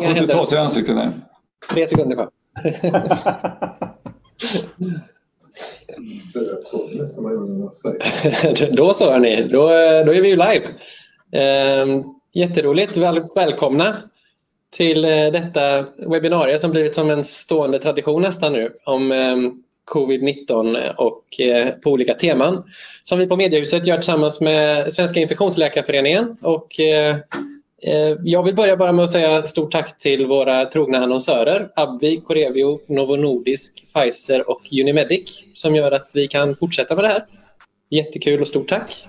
Man får inte ta sig i ansiktet. Nej. Tre sekunder kvar. då så hörni, då, då är vi ju live. Ehm, jätteroligt. Väl, välkomna till eh, detta webbinarie som blivit som en stående tradition nästan nu om ehm, covid-19 och eh, på olika teman som vi på Mediehuset gör tillsammans med Svenska infektionsläkarföreningen och eh, Eh, Eh, jag vill börja bara med att säga stort tack till våra trogna annonsörer Abvi, Corevio, Novo Nordisk, Pfizer och Unimedic som gör att vi kan fortsätta med det här. Jättekul och stort tack.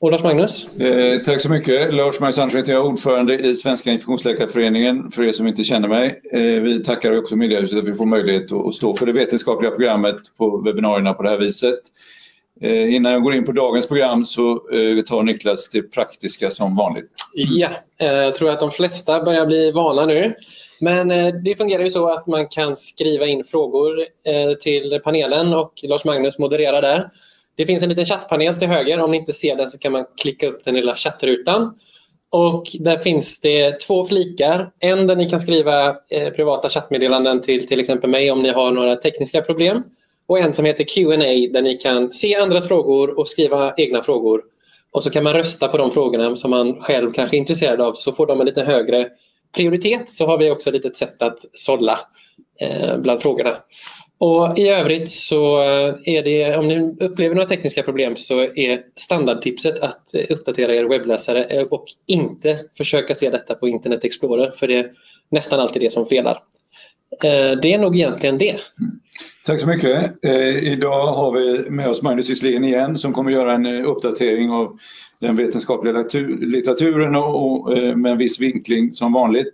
Och Lars Magnus? Eh, tack så mycket. Lars Magnus Andersson heter jag, ordförande i Svenska infektionsläkarföreningen för er som inte känner mig. Eh, vi tackar också Miljöhuset att vi får möjlighet att stå för det vetenskapliga programmet på webbinarierna på det här viset. Eh, innan jag går in på dagens program så eh, tar Niklas det praktiska som vanligt. Ja, eh, jag tror att de flesta börjar bli vana nu. Men det fungerar ju så att man kan skriva in frågor till panelen och Lars Magnus modererar där. Det finns en liten chattpanel till höger. Om ni inte ser den så kan man klicka upp den lilla chattrutan. Och där finns det två flikar. En där ni kan skriva privata chattmeddelanden till till exempel mig om ni har några tekniska problem och en som heter Q&A där ni kan se andras frågor och skriva egna frågor. Och så kan man rösta på de frågorna som man själv kanske är intresserad av så får de en lite högre prioritet. Så har vi också ett litet sätt att sålla eh, bland frågorna. Och I övrigt så eh, är det, om ni upplever några tekniska problem så är standardtipset att uppdatera er webbläsare och inte försöka se detta på Internet Explorer för det är nästan alltid det som felar. Eh, det är nog egentligen det. Tack så mycket. Eh, idag har vi med oss Magnus Gisslén igen som kommer göra en eh, uppdatering av den vetenskapliga litteraturen och, med en viss vinkling som vanligt.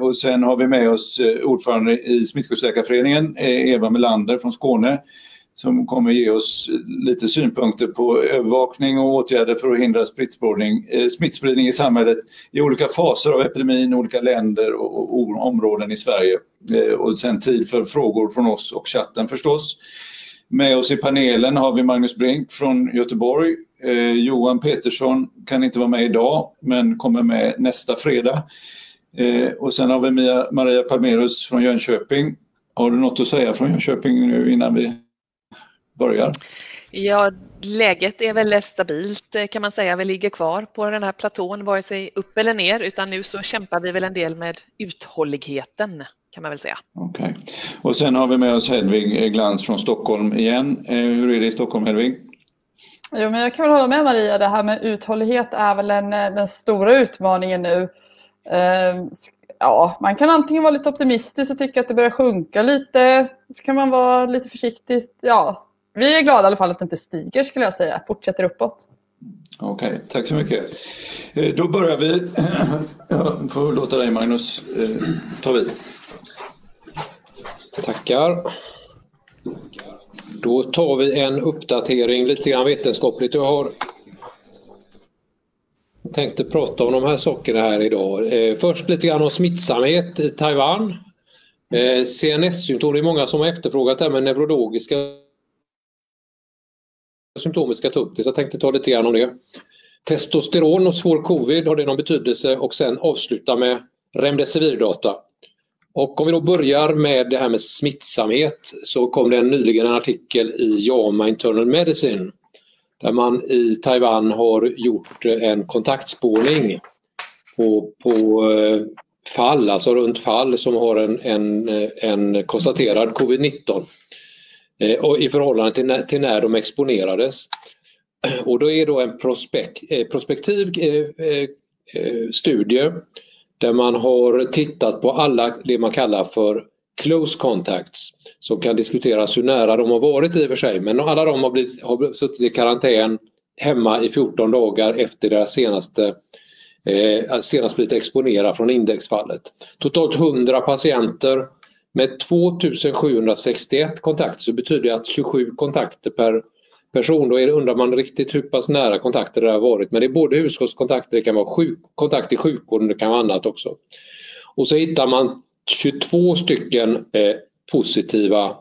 Och sen har vi med oss ordförande i Smittskyddsläkarföreningen, Eva Melander från Skåne som kommer ge oss lite synpunkter på övervakning och åtgärder för att hindra smittspridning, eh, smittspridning i samhället i olika faser av epidemin, olika länder och, områden i Sverige. Eh, och sen tid för frågor från oss och chatten förstås. Med oss i panelen har vi Magnus Brink från Göteborg. Eh, Johan Petersson kan inte vara med idag men kommer med nästa fredag. Eh, och sen har vi Mia, Maria Palmerus från Jönköping. Har du något att säga från Jönköping nu innan vi börjar? Ja, läget är väl stabilt kan man säga. Vi ligger kvar på den här platån, vare sig upp eller ner, utan nu så kämpar vi väl en del med uthålligheten kan man väl säga. Okej. Okay. Och sen har vi med oss Hedvig Glans från Stockholm igen. Eh, hur är det i Stockholm, Hedvig? Jo, men jag kan väl hålla med Maria. Det här med uthållighet är väl en, eh, den stora utmaningen nu. Ehm, ja, man kan antingen vara lite optimistisk och tycka att det börjar sjunka lite. Så kan man vara lite försiktig. Ja, vi är glada i alla fall att det inte stiger skulle jag säga. Fortsätter uppåt. Okej, okay, tack så mycket. Eh, då börjar vi. Jag får låta dig Magnus eh, ta vid. Tackar. Då tar vi en uppdatering lite grann vetenskapligt. Jag har tänkte prata om de här sakerna här idag. Eh, först lite grann om smittsamhet i Taiwan. CNS-symptom, det är många som har efterfrågat det här med neurologiska symptomet ska ta upp det, så jag tänkte ta lite grann om det. Testosteron och svår covid, har det någon betydelse? Och sen avsluta med remdesivir-data. Och om vi då börjar med det här med smittsamhet så kom det nyligen en artikel i JAMA Internal Medicine där man i Taiwan har gjort en kontaktspårning på, på eh, fall, alltså runt fall som har en, en, eh, en konstaterad covid-19. Eh, och i förhållande till när, till när de exponerades. Och då är då en prospekt, eh, prospektiv eh, eh, eh, studie där man har tittat på alla det man kallar för close contacts som kan diskuteras hur nära de har varit i och för sig men alla de har, blivit, har suttit i karantän hemma i 14 dagar efter deras senaste eh, senast blivit exponerade från indexfallet. Totalt 100 patienter med 2761 kontakter så betyder det att 27 kontakter per person. Då är det, undrar man riktigt hur pass nära kontakter det har varit. Men det är både hushållskontakter, det kan vara sjuk, kontakt i sjukvården, det kan vara annat också. Och så hittar man 22 stycken eh, positiva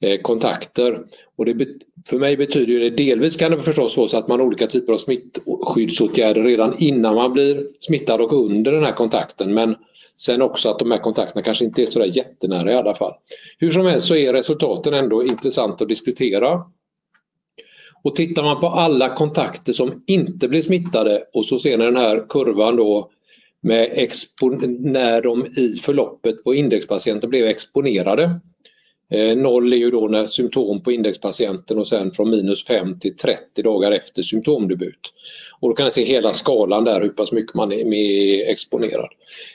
eh, kontakter. Och det, för mig betyder det delvis kan det förstås vara så att man har olika typer av smittskyddsåtgärder redan innan man blir smittad och under den här kontakten. Men Sen också att de här kontakterna kanske inte är så där jättenära i alla fall. Hur som helst så är resultaten ändå intressant att diskutera. Och tittar man på alla kontakter som inte blir smittade och så ser ni den här kurvan då med när de i förloppet på indexpatienter blev exponerade. Eh, noll är ju då när symptom på indexpatienten och sen från minus 5 till 30 dagar efter symptomdebut. Och då kan ni se hela skalan där hur pass mycket man är exponerad.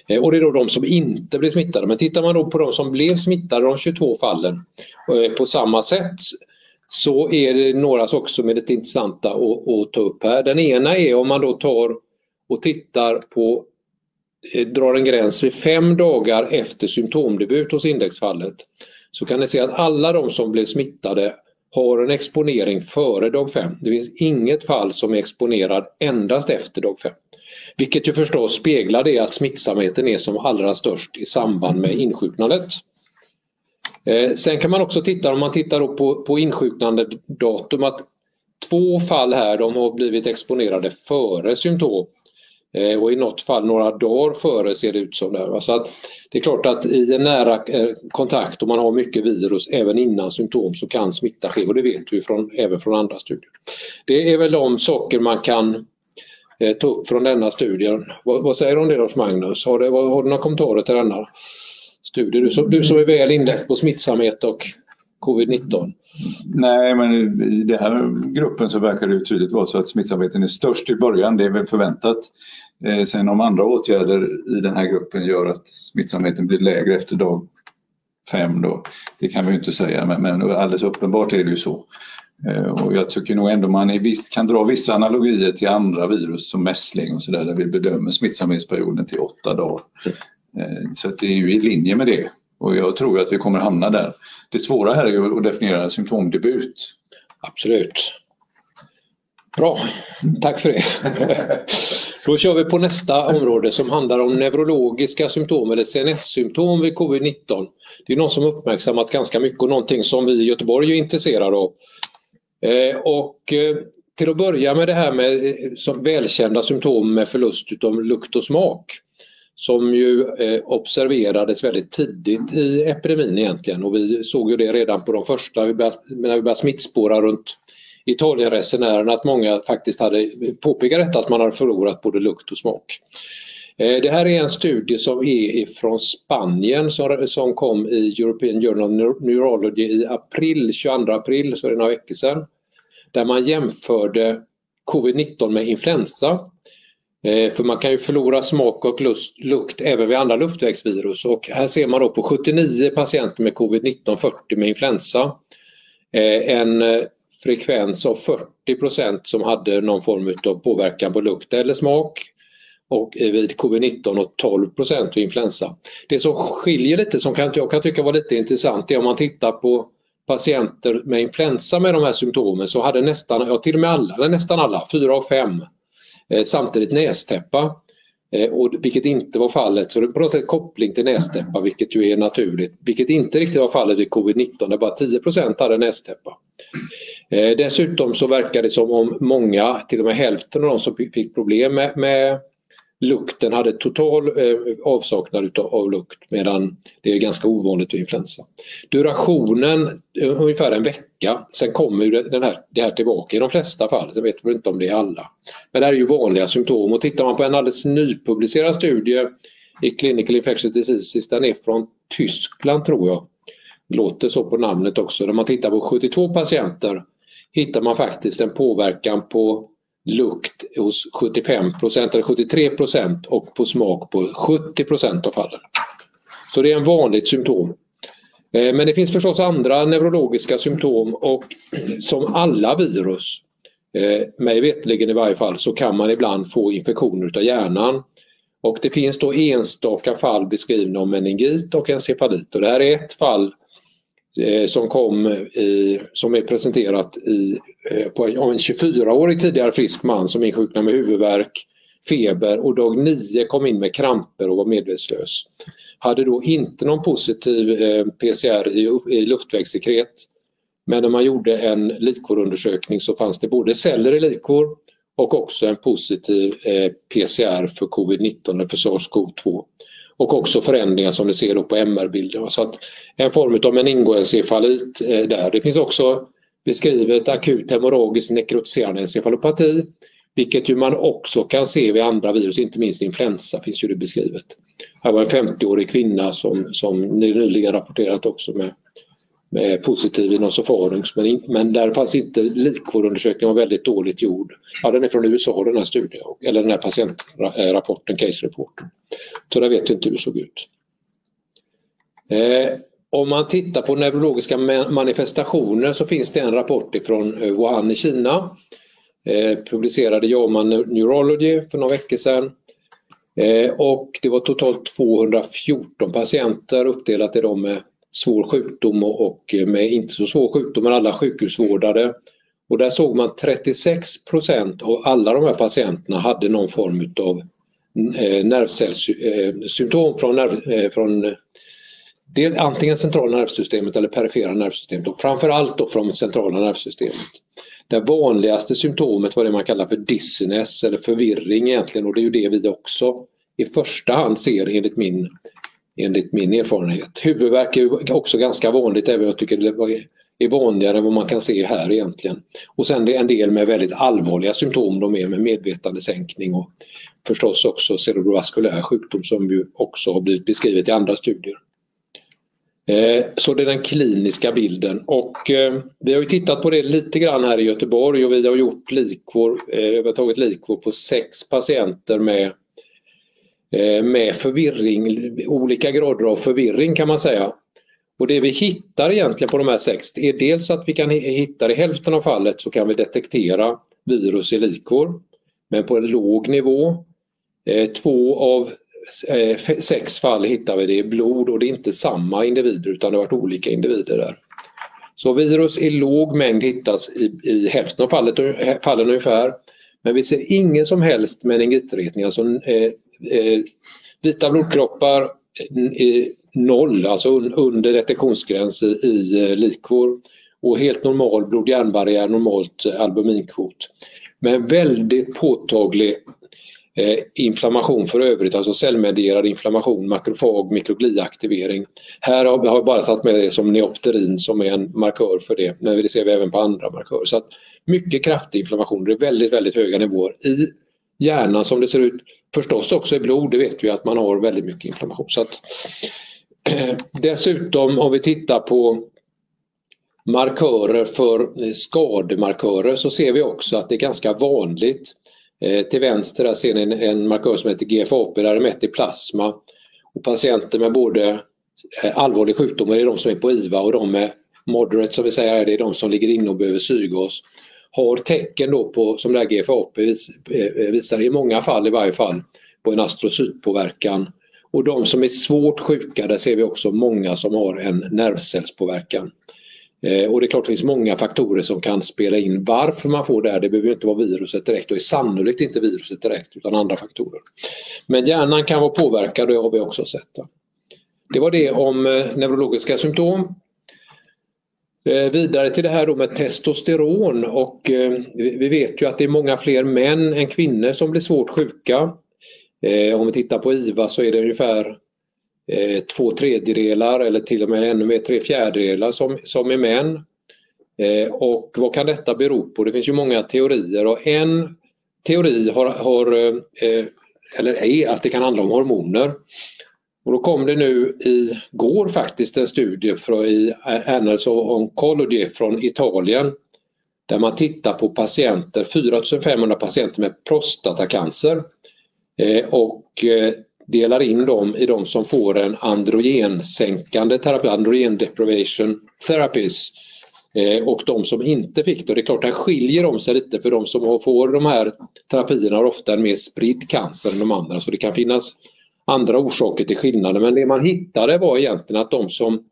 Eh, och det är då de som inte blir smittade. Men tittar man då på de som blev smittade, de 22 fallen, eh, på samma sätt så är det några saker som är lite intressanta att, att ta upp här. Den ena är om man då tar och tittar på drar en gräns vid fem dagar efter symptomdebut hos indexfallet så kan ni se att alla de som blev smittade har en exponering före dag 5. Det finns inget fall som är exponerad endast efter dag 5. Vilket ju förstås speglar det att smittsamheten är som allra störst i samband med insjuknandet. Eh, sen kan man också titta, om man tittar på, på insjuknandedatum, att två fall här de har blivit exponerade före symptom Eh, och i något fall några dagar före ser det ut som det. Så att det är klart att i en nära eh, kontakt och man har mycket virus även innan symptom så kan smitta ske och det vet vi från, även från andra studier. Det är väl de saker man kan eh, ta upp från denna studien. Vad, vad säger du om det Lars Magnus? Har, har du några kommentarer till denna studie? Du, som, du som är väl inläst på smittsamhet och covid-19? Nej, men i den här gruppen så verkar det tydligt vara så att smittsamheten är störst i början. Det är väl förväntat. Eh, sen om andra åtgärder i den här gruppen gör att smittsamheten blir lägre efter dag fem då, det kan vi inte säga men, men alldeles uppenbart är det ju så. Eh, och jag tycker nog ändå man viss, kan dra vissa analogier till andra virus som mässling och sådär där vi bedömer smittsamhetsperioden till åtta dagar. Eh, så det är ju i linje med det och jag tror att vi kommer hamna där. Det svåra här är ju att definiera symptomdebut. Absolut. Bra, tack för det. Då kör vi på nästa område som handlar om neurologiska symptom eller CNS-symptom vid covid-19. Det är något som uppmärksammat ganska mycket och någonting som vi i Göteborg är intresserade av. Eh, och eh, till att börja med det här med eh, välkända symptom med förlust av lukt och smak som ju observerades väldigt tidigt i epidemin egentligen och vi såg ju det redan på de första, när vi började smittspåra runt Italienresenärerna att många faktiskt hade påpekat detta att man hade förlorat både lukt och smak. Eh, det här är en studie som är från Spanien som kom i European Journal of Neurology i april, 22 april, så det är några veckor sedan. Där man jämförde covid-19 med influensa. Eh, för man kan ju förlora smak och lust, lukt även vid andra luftvägsvirus och här ser man då på 79 patienter med covid-19, 40 med influensa. Eh, en frekvens av 40% som hade någon form av påverkan på lukt eller smak och vid covid-19 och 12% vid influensa. Det som skiljer lite, som jag kan tycka var lite intressant, är om man tittar på patienter med influensa med de här symptomen så hade nästan, ja till och med alla, eller nästan alla, fyra av fem, eh, samtidigt nästäppa. Eh, och, vilket inte var fallet, så det är på något sätt koppling till nästäppa vilket ju är naturligt, vilket inte riktigt var fallet vid covid-19 där bara 10% hade nästäppa. Eh, dessutom så verkar det som om många, till och med hälften av de som fick problem med, med lukten hade total eh, avsaknad utav, av lukt medan det är ganska ovanligt vid influensa. Durationen eh, ungefär en vecka, sen kommer det, den här, det här tillbaka i de flesta fall, sen vet vi inte om det är alla. Men det här är ju vanliga symptom. Och tittar man på en alldeles nypublicerad studie i Clinical Infectious Diseases, den är från Tyskland tror jag, låter så på namnet också, där man tittar på 72 patienter hittar man faktiskt en påverkan på lukt hos 75% eller 73% och på smak på 70% av fallen. Så det är en vanligt symptom. Eh, men det finns förstås andra neurologiska symptom och som alla virus, eh, mig vetligen i varje fall, så kan man ibland få infektioner utav hjärnan. Och det finns då enstaka fall beskrivna om meningit och encefalit och det här är ett fall Eh, som kom i, som är presenterat i, eh, på en, av en 24-årig tidigare frisk man som insjuknade med huvudvärk, feber och dag 9 kom in med kramper och var medvetslös. Hade då inte någon positiv eh, PCR i, i luftvägssekret men när man gjorde en likorundersökning så fanns det både celler i likor och också en positiv eh, PCR för covid-19 eller för SARS-CoV-2 och också förändringar som ni ser på MR-bilden. Så att en form av meningoencefalit eh, där. Det finns också beskrivet akut hemorragisk nekrotiserande encefalopati vilket ju man också kan se vid andra virus, inte minst influensa finns ju det beskrivet. Här var en 50-årig kvinna som, som nyligen rapporterat också med, med positiv inosofarinx men, men där fanns inte likvårdundersökningen var väldigt dåligt gjord. Ja, den är från USA den här studien, eller den här patientrapporten, case reporten. Så där vet vi inte hur det såg ut. Eh, om man tittar på neurologiska manifestationer så finns det en rapport ifrån eh, Wuhan i Kina eh, publicerade JAMA Neurology för några veckor sedan. Eh, och det var totalt 214 patienter uppdelat i dem med svår sjukdom och, och eh, med inte så svår sjukdom, men alla sjukhusvårdade. Och där såg man 36 procent av alla de här patienterna hade någon form av eh, nervcellssymptom eh, från, nerv, från det, antingen centrala nervsystemet eller perifera nervsystemet och framförallt då från centrala nervsystemet. Det vanligaste symptomet var det man kallar för dizziness eller förvirring egentligen och det är ju det vi också i första hand ser enligt min, enligt min erfarenhet. Huvudvärk är också ganska vanligt även jag tycker det är vanligare än vad man kan se här egentligen. Och sen det är en del med väldigt allvarliga symptom, de är med medvetandesänkning och förstås också cerebrovaskulär sjukdom som ju också har blivit beskrivet i andra studier. Eh, så det är den kliniska bilden och eh, vi har ju tittat på det lite grann här i Göteborg och vi har gjort likvår, eh, vi har tagit likvår på sex patienter med, Eh, med förvirring, olika grader av förvirring kan man säga. Och det vi hittar egentligen på de här sex är dels att vi kan hitta i hälften av fallet så kan vi detektera virus i likor. men på en låg nivå. Eh, två av eh, sex fall hittar vi det i blod och det är inte samma individer utan det har varit olika individer där. Så virus i låg mängd hittas i, i hälften av fallet, fallen ungefär. Men vi ser ingen som helst meningitretning, alltså Eh, vita blodkroppar eh, eh, noll, alltså un, under detektionsgräns i, i eh, och helt normal blod-järnbarriär, normalt eh, albuminkvot. Men väldigt påtaglig Eh, inflammation för övrigt, alltså cellmedierad inflammation, makrofag, mikrogliaktivering. Här har jag bara tagit med det som neopterin som är en markör för det, men det ser vi även på andra markörer. Så att mycket kraftig inflammation, det är väldigt, väldigt höga nivåer i hjärnan som det ser ut. Förstås också i blod, det vet vi att man har väldigt mycket inflammation. Så att, eh, dessutom om vi tittar på markörer för eh, skademarkörer så ser vi också att det är ganska vanligt Eh, till vänster där ser ni en, en markör som heter GFAP, där är mätt i plasma. Och patienter med både eh, allvarlig sjukdom, det är de som är på IVA och de med moderate som vi säger, det är de som ligger inne och behöver syrgas. Har tecken då på, som det här GFAP vis, eh, visar i många fall i varje fall, på en astrocytpåverkan. Och de som är svårt sjuka, där ser vi också många som har en nervcellspåverkan. Eh, och det är klart det finns många faktorer som kan spela in varför man får det här. Det behöver inte vara viruset direkt och är sannolikt inte viruset direkt utan andra faktorer. Men hjärnan kan vara påverkad och det har vi också sett. Det var det om eh, neurologiska symptom. Eh, vidare till det här då med testosteron och eh, vi vet ju att det är många fler män än kvinnor som blir svårt sjuka. Eh, om vi tittar på IVA så är det ungefär två tredjedelar eller till och med ännu mer tre fjärdedelar som, som är män. Och vad kan detta bero på? Det finns ju många teorier och en teori har, har eller är att det kan handla om hormoner. Och då kom det nu i går faktiskt en studie från, i Annals of Oncology från Italien där man tittar på patienter, 4500 patienter med prostatacancer. Eh, och eh, delar in dem i de som får en androgensänkande terapi, androgen deprivation therapies eh, och de som inte fick det. Det är klart, här skiljer de sig lite för de som får de här terapierna har ofta en mer spridd cancer än de andra så det kan finnas andra orsaker till skillnaden men det man hittade var egentligen att de som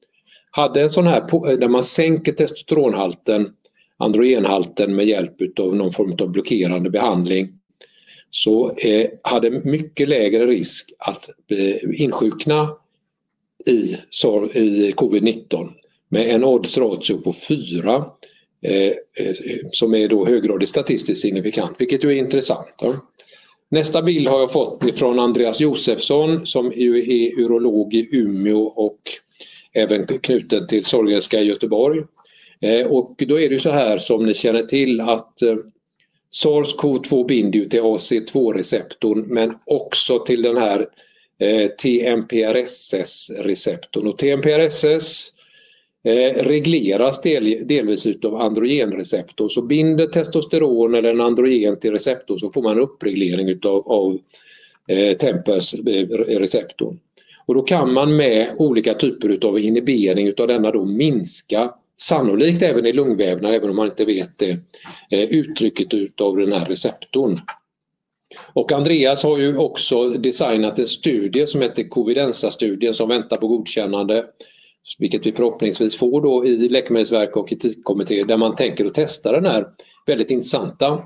hade en sån här, där man sänker testosteronhalten, androgenhalten med hjälp av någon form av blockerande behandling så eh, hade mycket lägre risk att eh, insjukna i, i covid-19 med en odds ratio på 4 eh, eh, som är då höggradigt statistiskt signifikant, vilket ju är intressant. Ja. Nästa bild har jag fått ifrån Andreas Josefsson som ju är urolog i Umeå och även knuten till Sahlgrenska i Göteborg. Eh, och då är det så här som ni känner till att eh, SARS-CoV-2 binder ju till AC2-receptorn men också till den här eh, TMPRSS-receptorn. Och TMPRSS eh, regleras del, delvis utav androgenreceptorn. Så binder testosteron eller en androgen till receptorn så får man en uppreglering utav, av eh, TMPRS-receptorn. Eh, Och då kan man med olika typer utav inhibering utav denna då minska sannolikt även i lungvävnad, även om man inte vet det, eh, uttrycket utav den här receptorn. Och Andreas har ju också designat en studie som heter Covidensa-studien som väntar på godkännande. Vilket vi förhoppningsvis får då i Läkemedelsverket och etikkommitté där man tänker att testa den här väldigt intressanta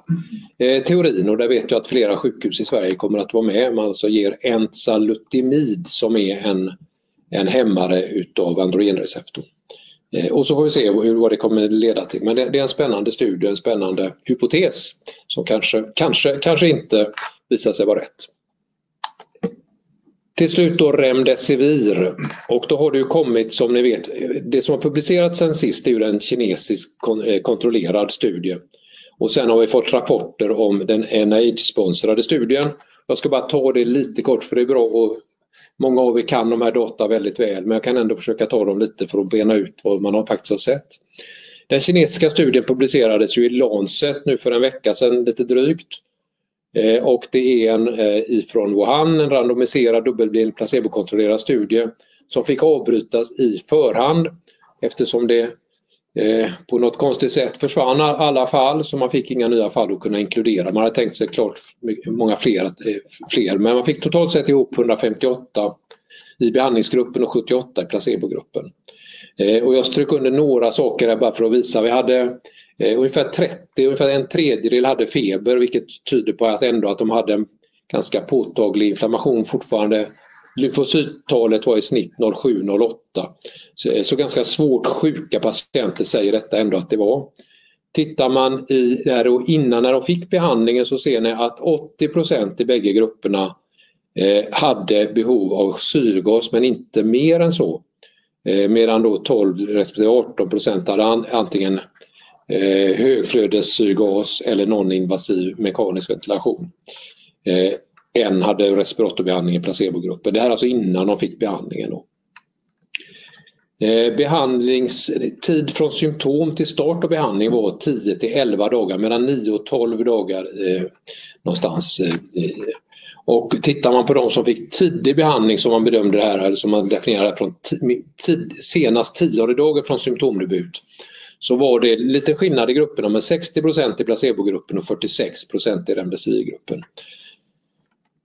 eh, teorin och där vet jag att flera sjukhus i Sverige kommer att vara med. Man alltså ger enzalutamid som är en, en hämmare utav androgenreceptorn. Eh, och så får vi se vad det kommer leda till. Men det, är en spännande studie, en spännande hypotes som kanske, kanske, kanske inte visar sig vara rätt. Till slut då Remdesivir och då har det ju kommit som ni vet, det som har publicerats sen sist är ju en kinesisk eh, kontrollerad studie. Och sen har vi fått rapporter om den NIH-sponsrade studien. Jag ska bara ta det lite kort för det är bra och Många av er kan de här data väldigt väl men jag kan ändå försöka ta dem lite för att bena ut vad man har faktiskt har sett. Den kinesiska studien publicerades ju i Lancet nu för en vecka sedan lite drygt. Eh, och det är en eh, ifrån Wuhan, en randomiserad dubbelblind placebokontrollerad studie som fick avbrytas i förhand eftersom det eh, på något konstigt sätt försvann alla fall så man fick inga nya fall att kunna inkludera. Man hade tänkt sig klart många fler, eh, fler men man fick totalt sett ihop 158 i behandlingsgruppen och 78 i placebogruppen. Och jag strök under några saker här bara för att visa. Vi hade Eh, ungefär 30, ungefär en tredjedel hade feber vilket tyder på att ändå att de hade en ganska påtaglig inflammation fortfarande. Lymfocyttalet var i snitt 07-08. Så, eh, så, ganska svårt sjuka patienter säger detta ändå att det var. Tittar man i där och innan när de fick behandlingen så ser ni att 80% i bägge grupperna eh, hade behov av syrgas men inte mer än så. Eh, medan då 12 respektive 18 hade an, antingen eh, högflödessyrgas eller non-invasiv mekanisk ventilation. Eh, en hade respiratorbehandling i placebogruppen. Det här är alltså innan de fick behandlingen. Då. Eh, behandlingstid från symptom till start av behandling var 10 till 11 dagar mellan 9 och 12 dagar eh, någonstans. Eh, eh, och tittar man på de som fick tidig behandling som man bedömde det här, eller som man definierade från senast tionde dagen från symptomdebut så var det lite skillnad i grupperna med 60% i placebogruppen och 46% i remdesivirgruppen.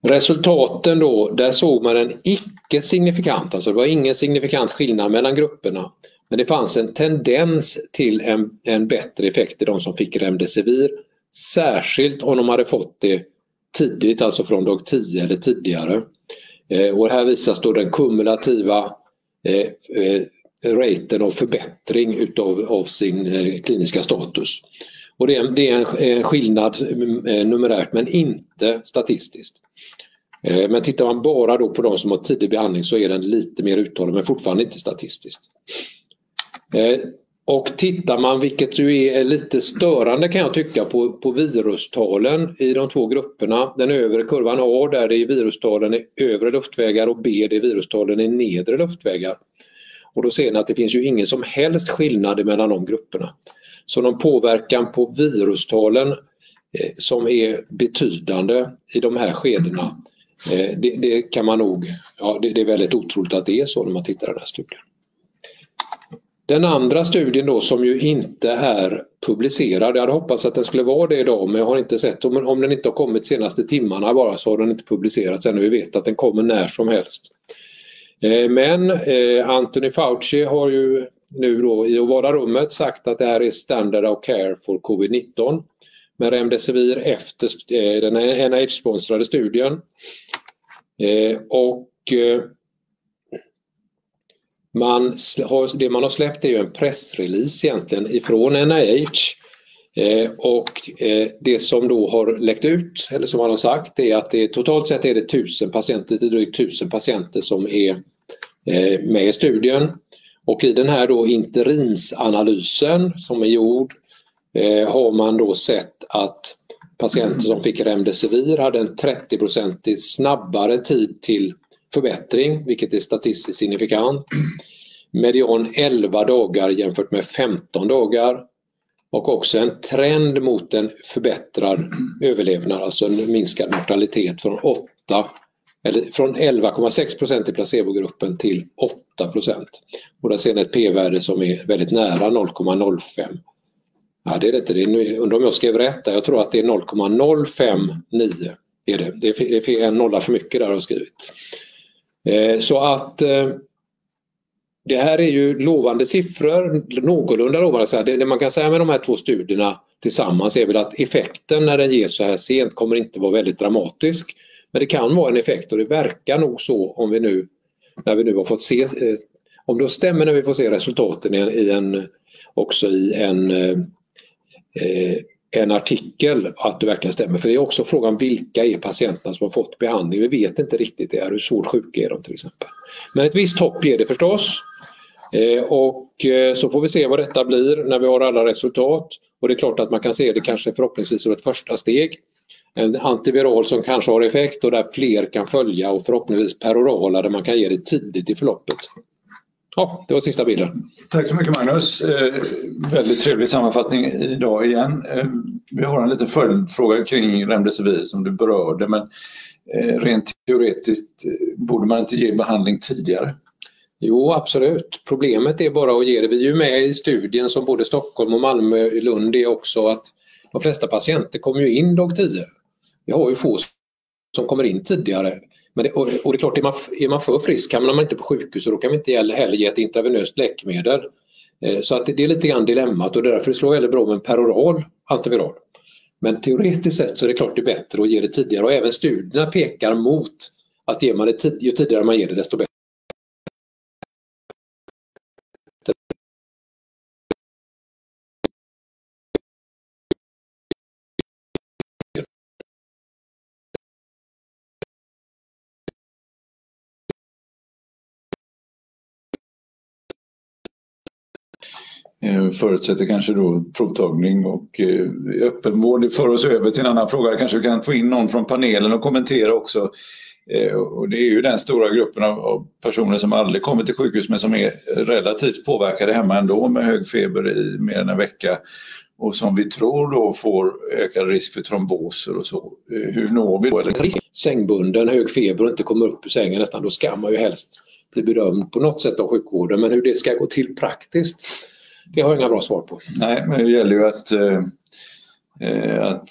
Resultaten då, där såg man en icke signifikant, alltså det var ingen signifikant skillnad mellan grupperna. Men det fanns en tendens till en, en bättre effekt i de som fick remdesivir. Särskilt om de hade fått det tidigt, alltså från dag 10 eller tidigare. Eh, och här visas då den kumulativa eh, eh, raten av förbättring utav, av sin eh, kliniska status. Och det är, det är en, skillnad eh, numerärt men inte statistiskt. Eh, men tittar man bara då på de som har tidig behandling så är den lite mer uttalad men fortfarande inte statistiskt. Och tittar man, vilket ju är lite störande kan jag tycka, på, på virustalen i de två grupperna. Den övre kurvan A där är virustalen i övre luftvägar och B det är virustalen i nedre luftvägar. Och då ser ni att det finns ju ingen som helst skillnad mellan de grupperna. Så någon påverkan på virustalen eh, som är betydande i de här skedena, eh, det, det, kan man nog, ja det, det, är väldigt otroligt att det är så när man tittar på den här studien. Den andra studien då som ju inte är publicerad, jag hade hoppats att den skulle vara det idag men jag har inte sett, om, om den inte har kommit senaste timmarna bara så har den inte publicerats ännu. Vi vet att den kommer när som helst. Eh, men eh, Anthony Fauci har ju nu då i ovala rummet sagt att det här är standard of care for covid-19 med remdesivir efter eh, den NIH-sponsrade studien. Och man har, det man har släppt är ju en pressrelease egentligen ifrån NIH Eh, och eh, det som då har läckt ut, eller som man har sagt, är att det, totalt sett är det tusen patienter, lite drygt tusen patienter som är Eh, med i studien. Och i den här då interimsanalysen som är gjord eh, har man då sett att patienter som fick Remdesivir hade en 30% snabbare tid till förbättring, vilket är statistiskt signifikant. Median 11 dagar jämfört med 15 dagar och också en trend mot en förbättrad överlevnad, alltså en minskad mortalitet från 8 eller från 11,6 procent i placebogruppen till 8 procent. Och där ser ni ett p-värde som är väldigt nära 0,05. Ja, det är det inte, det är, undrar om jag skrev rätt där. Jag tror att det är 0,059. Är det. det är en nolla för mycket där har jag skrivit. Eh, så att eh, det här är ju lovande siffror, någorlunda lovande. Så här. Det, det man kan säga med de här två studierna tillsammans är väl att effekten när den ges så här sent kommer inte vara väldigt dramatisk. Men det kan vara en effekt och det verkar nog så om vi nu, när vi nu har fått se, eh, om det stämmer när vi får se resultaten i en, i en också i en, eh, eh en artikel att det verkligen stämmer. För det är också frågan vilka är patienterna som har fått behandling? Vi vet inte riktigt det, hur svårt sjuka är de till exempel. Men ett visst hopp ger det förstås. Eh, och eh, så får vi se vad detta blir när vi har alla resultat. Och det är klart att man kan se det kanske förhoppningsvis som ett första steg. En antiviral som kanske har effekt och där fler kan följa och förhoppningsvis perorala där man kan ge det tidigt i förloppet. Ja, det var sista bilden. Tack så mycket Magnus. Eh, väldigt trevlig sammanfattning idag igen. Eh, vi har en liten följdfråga kring Remdesivir som du berörde men eh, rent teoretiskt eh, borde man inte ge behandling tidigare? Jo, absolut. Problemet är bara att ge det. Vi är ju med i studien som både Stockholm och Malmö och Lund är också att de flesta patienter kommer ju in dag 10. Vi har ju få som kommer in tidigare. Men det, och, och det är klart, är man, är man för frisk hamnar man inte på sjukhus och då kan vi inte heller ge ett intravenöst läkemedel. Eh, så att det, det är lite grann dilemmat och därför slår det väldigt bra med en peroral antiviral. Men teoretiskt sett så är det klart det är bättre att ge det tidigare och även studierna pekar mot att ger man det tid, ju tidigare man ger det desto bättre. Eh, förutsätter kanske då provtagning och eh, öppenvård. Det för oss över till en annan fråga. Kanske vi kan få in någon från panelen och kommentera också. Eh, och det är ju den stora gruppen av personer som aldrig kommer till sjukhus men som är relativt påverkade hemma ändå med hög feber i mer än en vecka och som vi tror då får ökad risk för tromboser och så. Hur når vi då? Sängbunden, hög feber och inte kommer upp ur sängen nästan, då ska man ju helst bli bedömd på något sätt av sjukvården. Men hur det ska gå till praktiskt det har jag inga bra svar på. Nej, men det gäller ju att, eh, att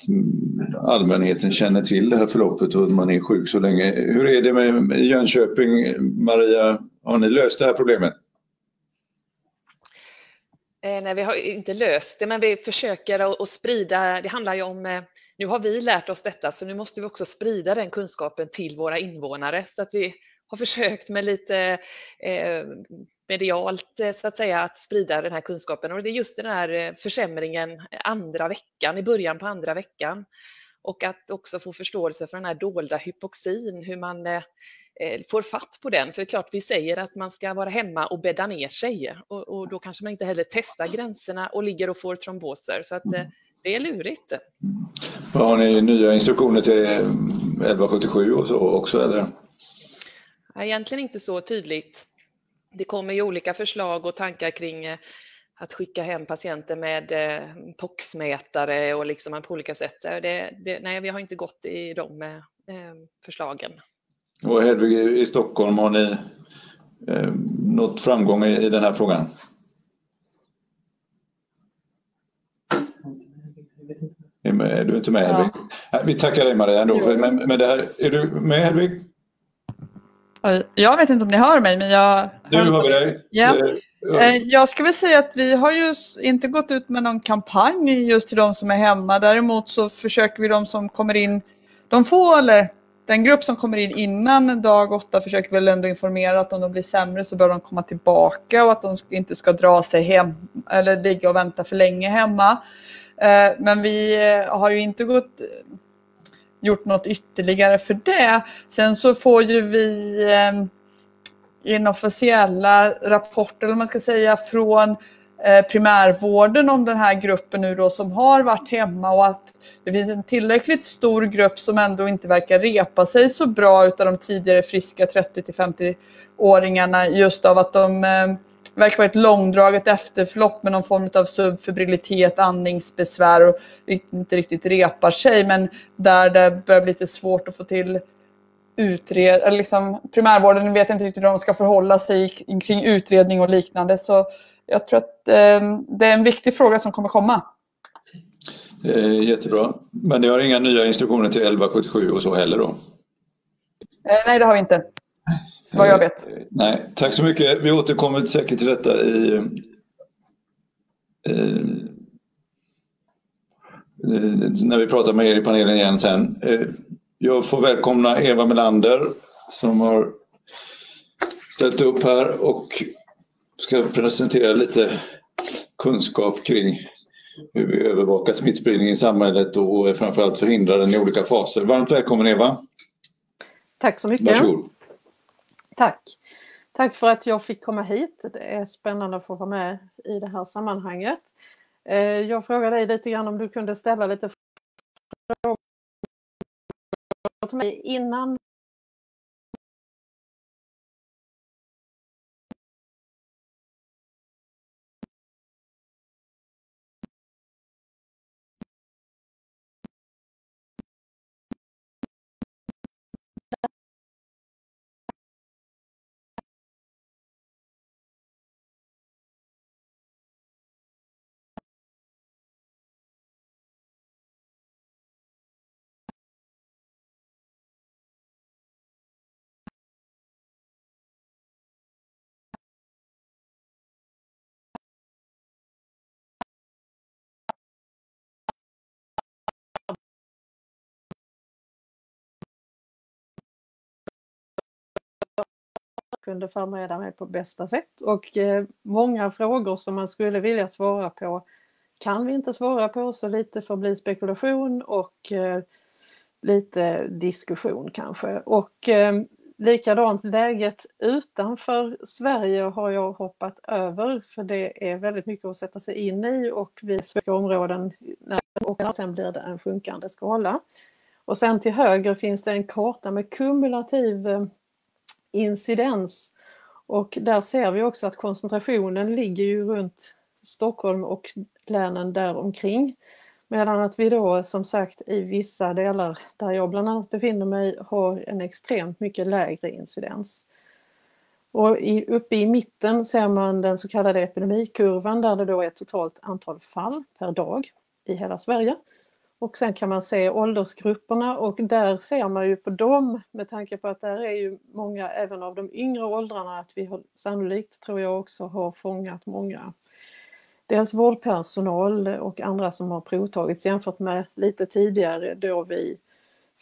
allmänheten känner till det här förloppet och att man är sjuk så länge. Hur är det med Jönköping, Maria? Har ni löst det här problemet? Eh, nej, vi har inte löst det, men vi försöker att sprida. Det handlar ju om, eh, nu har vi lärt oss detta, så nu måste vi också sprida den kunskapen till våra invånare så att vi har försökt med lite eh, medialt eh, så att säga att sprida den här kunskapen och det är just den här eh, försämringen andra veckan, i början på andra veckan. Och att också få förståelse för den här dolda hypoxin, hur man eh, eh, får fatt på den. För det är klart, vi säger att man ska vara hemma och bädda ner sig och, och då kanske man inte heller testar gränserna och ligger och får tromboser. Så att eh, det är lurigt. Mm. Har ni nya instruktioner till 1177 och så också eller? Egentligen inte så tydligt. Det kommer ju olika förslag och tankar kring eh, att skicka hem patienter med eh, POX-mätare och liksom på olika sätt. Det, det, nej, vi har inte gått i de eh, förslagen. Och Hedvig, i Stockholm, har ni eh, nått framgång i, i den här frågan? Är du inte med Hedvig? Ja. Vi tackar dig Maria ändå. Men, men det här, är du med Hedvig? Jag vet inte om ni hör mig, men jag... Nu hör vi dig. Ja. Eh, jag skulle säga att vi har ju inte gått ut med någon kampanj just till de som är hemma. Däremot så försöker vi de som kommer in, de få eller den grupp som kommer in innan dag åtta försöker väl ändå informera att om de blir sämre så bör de komma tillbaka och att de inte ska dra sig hem eller ligga och vänta för länge hemma. Eh, men vi eh, har ju inte gått, gjort något ytterligare för det. Sen så får ju vi ehm, inofficiella rapporter, eller man ska säga, från eh, primärvården om den här gruppen nu då som har varit hemma och att det finns en tillräckligt stor grupp som ändå inte verkar repa sig så bra utav de tidigare friska 30 till 50-åringarna just av att de ehm, verkar vara ett långdraget efterförlopp med någon form av subfibrilitet, andningsbesvär och inte riktigt repar sig men där det börjar bli lite svårt att få till utred liksom, primärvården vet inte riktigt hur de ska förhålla sig kring utredning och liknande så jag tror att eh, det är en viktig fråga som kommer komma. Eh, jättebra. Men ni har inga nya instruktioner till 1177 och så heller då? Eh, nej, det har vi inte. Vad jag vet. Eh, nej, tack så mycket. Vi återkommer säkert till detta i eh, när vi pratar med er i panelen igen sen. Jag får välkomna Eva Melander som har ställt upp här och ska presentera lite kunskap kring hur vi övervakar smittspridning i samhället och framförallt förhindrar den i olika faser. Varmt välkommen Eva! Tack så mycket! Varsågod! Tack! Tack för att jag fick komma hit. Det är spännande att få vara med i det här sammanhanget. Eh, jag frågade dig lite grann om du kunde ställa lite frågor till mig innan kunde förbereda mig på bästa sätt och eh, många frågor som man skulle vilja svara på kan vi inte svara på så lite får bli spekulation och eh, lite diskussion kanske. Och eh, likadant läget utanför Sverige har jag hoppat över för det är väldigt mycket att sätta sig in i och vi svenska områden och sen blir det en sjunkande skala. Och sen till höger finns det en karta med kumulativ incidens. Och där ser vi också att koncentrationen ligger ju runt Stockholm och länen däromkring. Medan att vi då som sagt i vissa delar där jag bland annat befinner mig har en extremt mycket lägre incidens. Och i, uppe i mitten ser man den så kallade epidemikurvan där det då är totalt antal fall per dag i hela Sverige. Och sen kan man se åldersgrupperna och där ser man ju på dem med tanke på att där är ju många även av de yngre åldrarna att vi har, sannolikt tror jag också har fångat många dels vårdpersonal och andra som har provtagits jämfört med lite tidigare då vi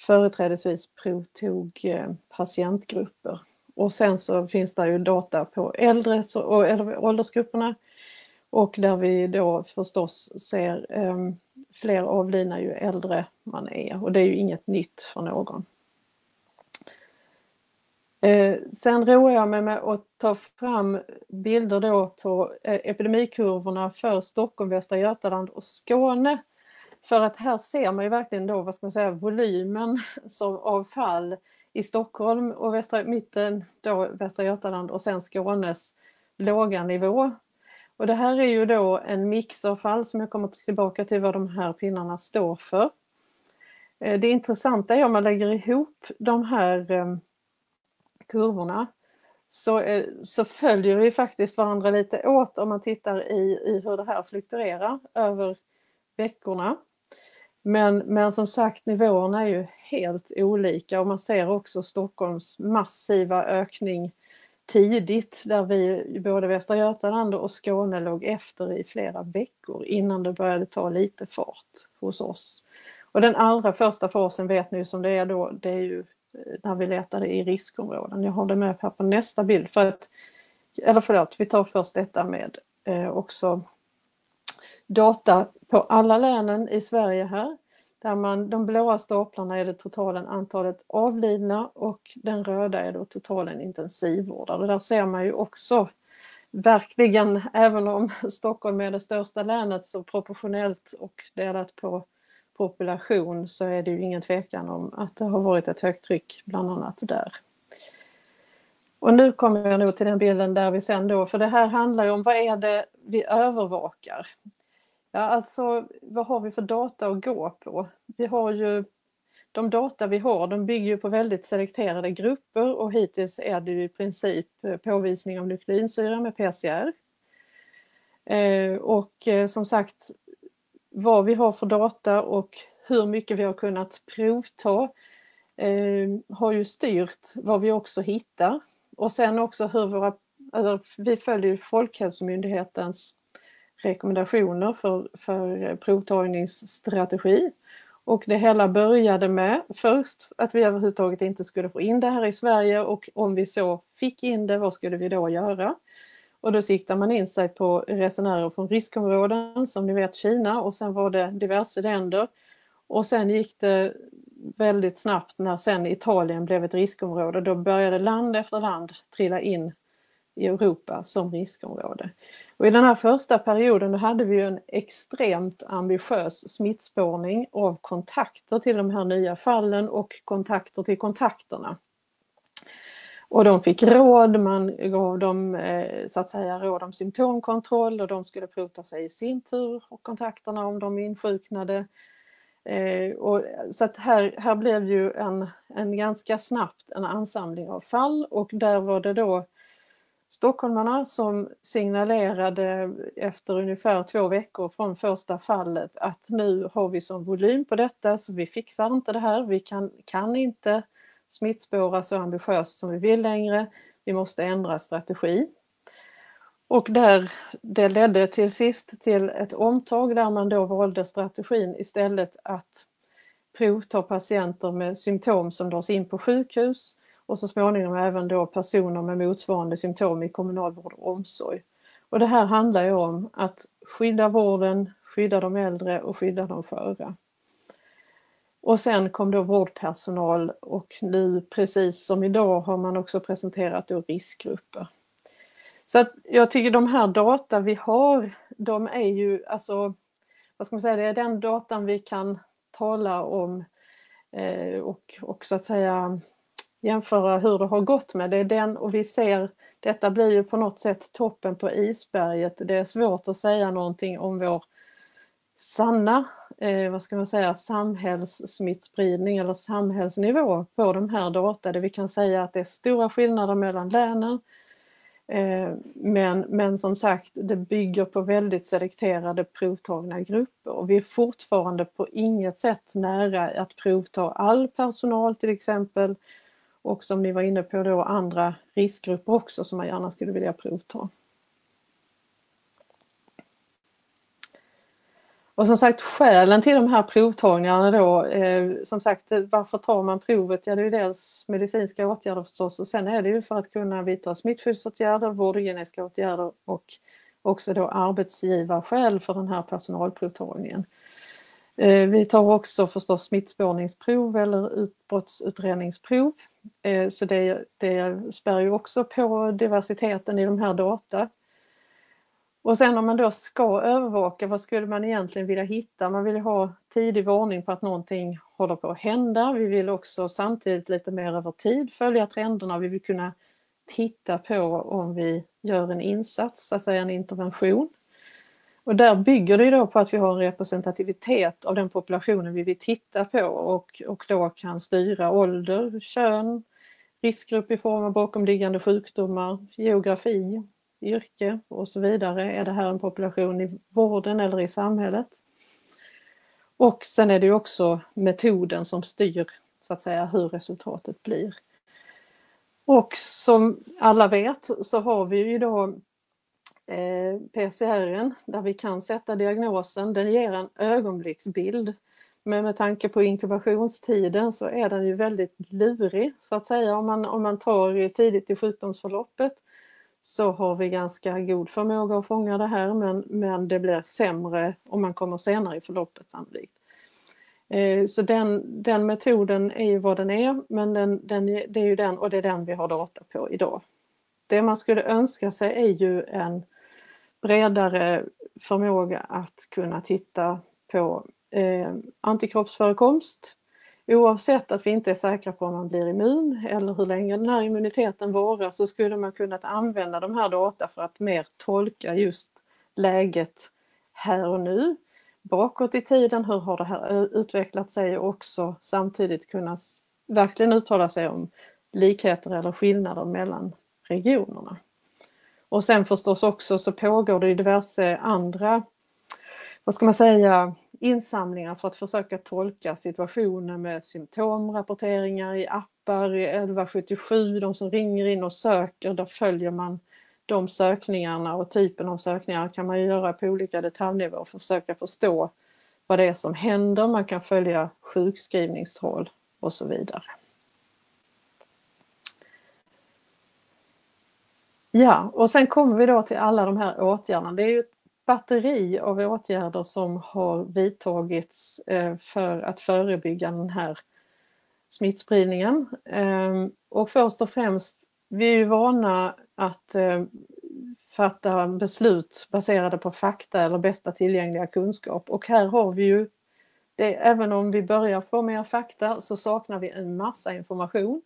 företrädesvis provtog eh, patientgrupper. Och sen så finns det ju data på äldre och åldersgrupperna och där vi då förstås ser ehm, fler avlidna ju äldre man är och det är ju inget nytt för någon. Eh, sen roar jag mig med att ta fram bilder då på eh, epidemikurvorna för Stockholm, Västra Götaland och Skåne. För att här ser man ju verkligen då, vad ska man säga, volymen som, av fall i Stockholm och västra, mitten då Västra Götaland och sen Skånes låga nivå och det här är ju då en mix av fall som jag kommer tillbaka till vad de här pinnarna står för. Eh, det intressanta är om man lägger ihop de här ehm, kurvorna så, eh, så följer vi faktiskt varandra lite åt om man tittar i, i hur det här fluktuerar över veckorna. Men, men som sagt nivåerna är ju helt olika och man ser också Stockholms massiva ökning tidigt där vi både Västra Götaland och Skåne låg efter i flera veckor innan det började ta lite fart hos oss. Och den allra första fasen vet ni som det är då, det är ju eh, när vi letade i riskområden. Jag har det med här på nästa bild för att, eller förlåt, vi tar först detta med eh, också data på alla länen i Sverige här. Där man, de blåa staplarna är det totalen antalet avlidna och den röda är då totalen intensivvårdare. Där ser man ju också verkligen, även om Stockholm är det största länet så proportionellt och delat på population så är det ju ingen tvekan om att det har varit ett högt tryck bland annat där. Och nu kommer jag nog till den bilden där vi sen då, för det här handlar ju om vad är det vi övervakar? Ja, alltså vad har vi för data att gå på? Vi har ju de data vi har, de bygger ju på väldigt selekterade grupper och hittills är det ju i princip eh, påvisning av nukleinsyra med PCR. Eh, och eh, som sagt, vad vi har för data och hur mycket vi har kunnat provta har ju styrt vad vi också hittar. Och sen också hur våra, alltså vi följer Folkhälsomyndighetens rekommendationer för, för provtagningsstrategi. Och det hela började med först att vi överhuvudtaget inte skulle få in det här i Sverige och om vi så fick in det, vad skulle vi då göra? Och då siktar man in sig på resenärer från riskområden som ni vet Kina och sen var det diverse länder. Och sen gick det väldigt snabbt när sen Italien blev ett riskområde. Då började land efter land trilla in i Europa som riskområde. Och I den här första perioden då hade vi en extremt ambitiös smittspårning av kontakter till de här nya fallen och kontakter till kontakterna. Och de fick råd, man gav dem eh, så att säga råd om symptomkontroll och de skulle provta sig i sin tur och kontakterna om de insjuknade. Eh, och, så att här, här blev ju en, en ganska snabbt en ansamling av fall och där var det då stockholmarna som signalerade efter ungefär två veckor från första fallet att nu har vi sån volym på detta så vi fixar inte det här, vi kan, kan inte smittspåra så ambitiöst som vi vill längre, vi måste ändra strategi. Och där, det ledde till sist till ett omtag där man då valde strategin istället att provta patienter med symptom som dras in på sjukhus och så småningom även då personer med motsvarande symptom i kommunalvård och omsorg. Och det här handlar ju om att skydda vården, skydda de äldre och skydda de sköra. Och sen kom då vårdpersonal och nu precis som idag har man också presenterat då riskgrupper. Så att jag tycker de här data vi har, de är ju alltså, vad ska man säga, det är den datan vi kan tala om eh, och, och så att säga jämföra hur det har gått med. Det är den och vi ser, detta blir ju på något sätt toppen på isberget. Det är svårt att säga någonting om vår sanna, eh, vad ska man säga, samhällssmittspridning eller samhällsnivå på de här data. Det vi kan säga att det är stora skillnader mellan länen. Eh, men, men som sagt, det bygger på väldigt selekterade provtagna grupper och vi är fortfarande på inget sätt nära att provta all personal till exempel och som ni var inne på då andra riskgrupper också som man gärna skulle vilja provta. Och som sagt skälen till de här provtagningarna då, eh, som sagt varför tar man provet? Ja det är dels medicinska åtgärder förstås och sen är det ju för att kunna vidta smittskyddsåtgärder, vårdhygieniska åtgärder och också då arbetsgivarskäl för den här personalprovtagningen. Eh, vi tar också förstås smittspårningsprov eller utbrottsutredningsprov. Eh, så det, det spär ju också på diversiteten i de här data. Och sen om man då ska övervaka, vad skulle man egentligen vilja hitta? Man vill ha tidig varning på att någonting håller på att hända. Vi vill också samtidigt lite mer över tid följa trenderna. Vi vill kunna titta på om vi gör en insats, alltså en intervention. Och där bygger det då på att vi har en representativitet av den populationen vi vill titta på och, och då kan styra ålder, kön, riskgrupp i form av bakomliggande sjukdomar, geografi, yrke och så vidare. Är det här en population i vården eller i samhället? Och sen är det också metoden som styr så att säga hur resultatet blir. Och som alla vet så har vi ju då Eh, PCR där vi kan sätta diagnosen. Den ger en ögonblicksbild. Men med tanke på inkubationstiden så är den ju väldigt lurig så att säga om man, om man tar tidigt i sjukdomsförloppet så har vi ganska god förmåga att fånga det här men, men det blir sämre om man kommer senare i förloppet sannolikt. Eh, så den, den metoden är ju vad den är men den, den, det är ju den och det är den vi har data på idag. Det man skulle önska sig är ju en bredare förmåga att kunna titta på eh, antikroppsförekomst oavsett att vi inte är säkra på om man blir immun eller hur länge den här immuniteten varar så skulle man kunnat använda de här data för att mer tolka just läget här och nu. Bakåt i tiden, hur har det här utvecklat sig och också samtidigt kunna verkligen uttala sig om likheter eller skillnader mellan regionerna. Och sen förstås också så pågår det diverse andra, vad ska man säga, insamlingar för att försöka tolka situationen med symptomrapporteringar i appar, 1177, de som ringer in och söker, där följer man de sökningarna och typen av sökningar kan man göra på olika detaljnivåer för att försöka förstå vad det är som händer, man kan följa sjukskrivningstal och så vidare. Ja, och sen kommer vi då till alla de här åtgärderna. Det är ju ett batteri av åtgärder som har vidtagits eh, för att förebygga den här smittspridningen. Ehm, och först och främst, vi är ju vana att eh, fatta beslut baserade på fakta eller bästa tillgängliga kunskap och här har vi ju det, även om vi börjar få mer fakta så saknar vi en massa information.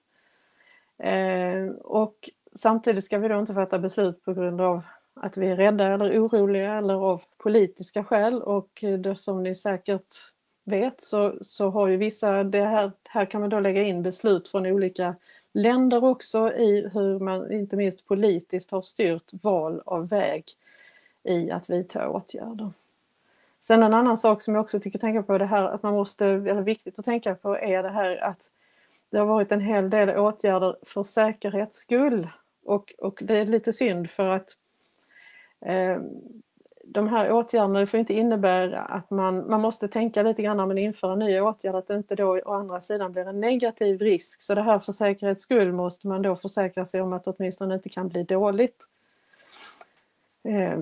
Ehm, och samtidigt ska vi då inte fatta beslut på grund av att vi är rädda eller oroliga eller av politiska skäl och det som ni säkert vet så, så har ju vissa, det här, här kan man då lägga in beslut från olika länder också i hur man inte minst politiskt har styrt val av väg i att vidta åtgärder. Sen en annan sak som jag också tycker tänka på det här att man måste, eller viktigt att tänka på är det här att det har varit en hel del åtgärder för säkerhets skull och, och det är lite synd för att Eh, de här åtgärderna, det får inte innebära att man, man måste tänka lite grann när man inför en ny åtgärd att det inte då å andra sidan blir en negativ risk. Så det här för säkerhets skull måste man då försäkra sig om att det åtminstone inte kan bli dåligt. Eh,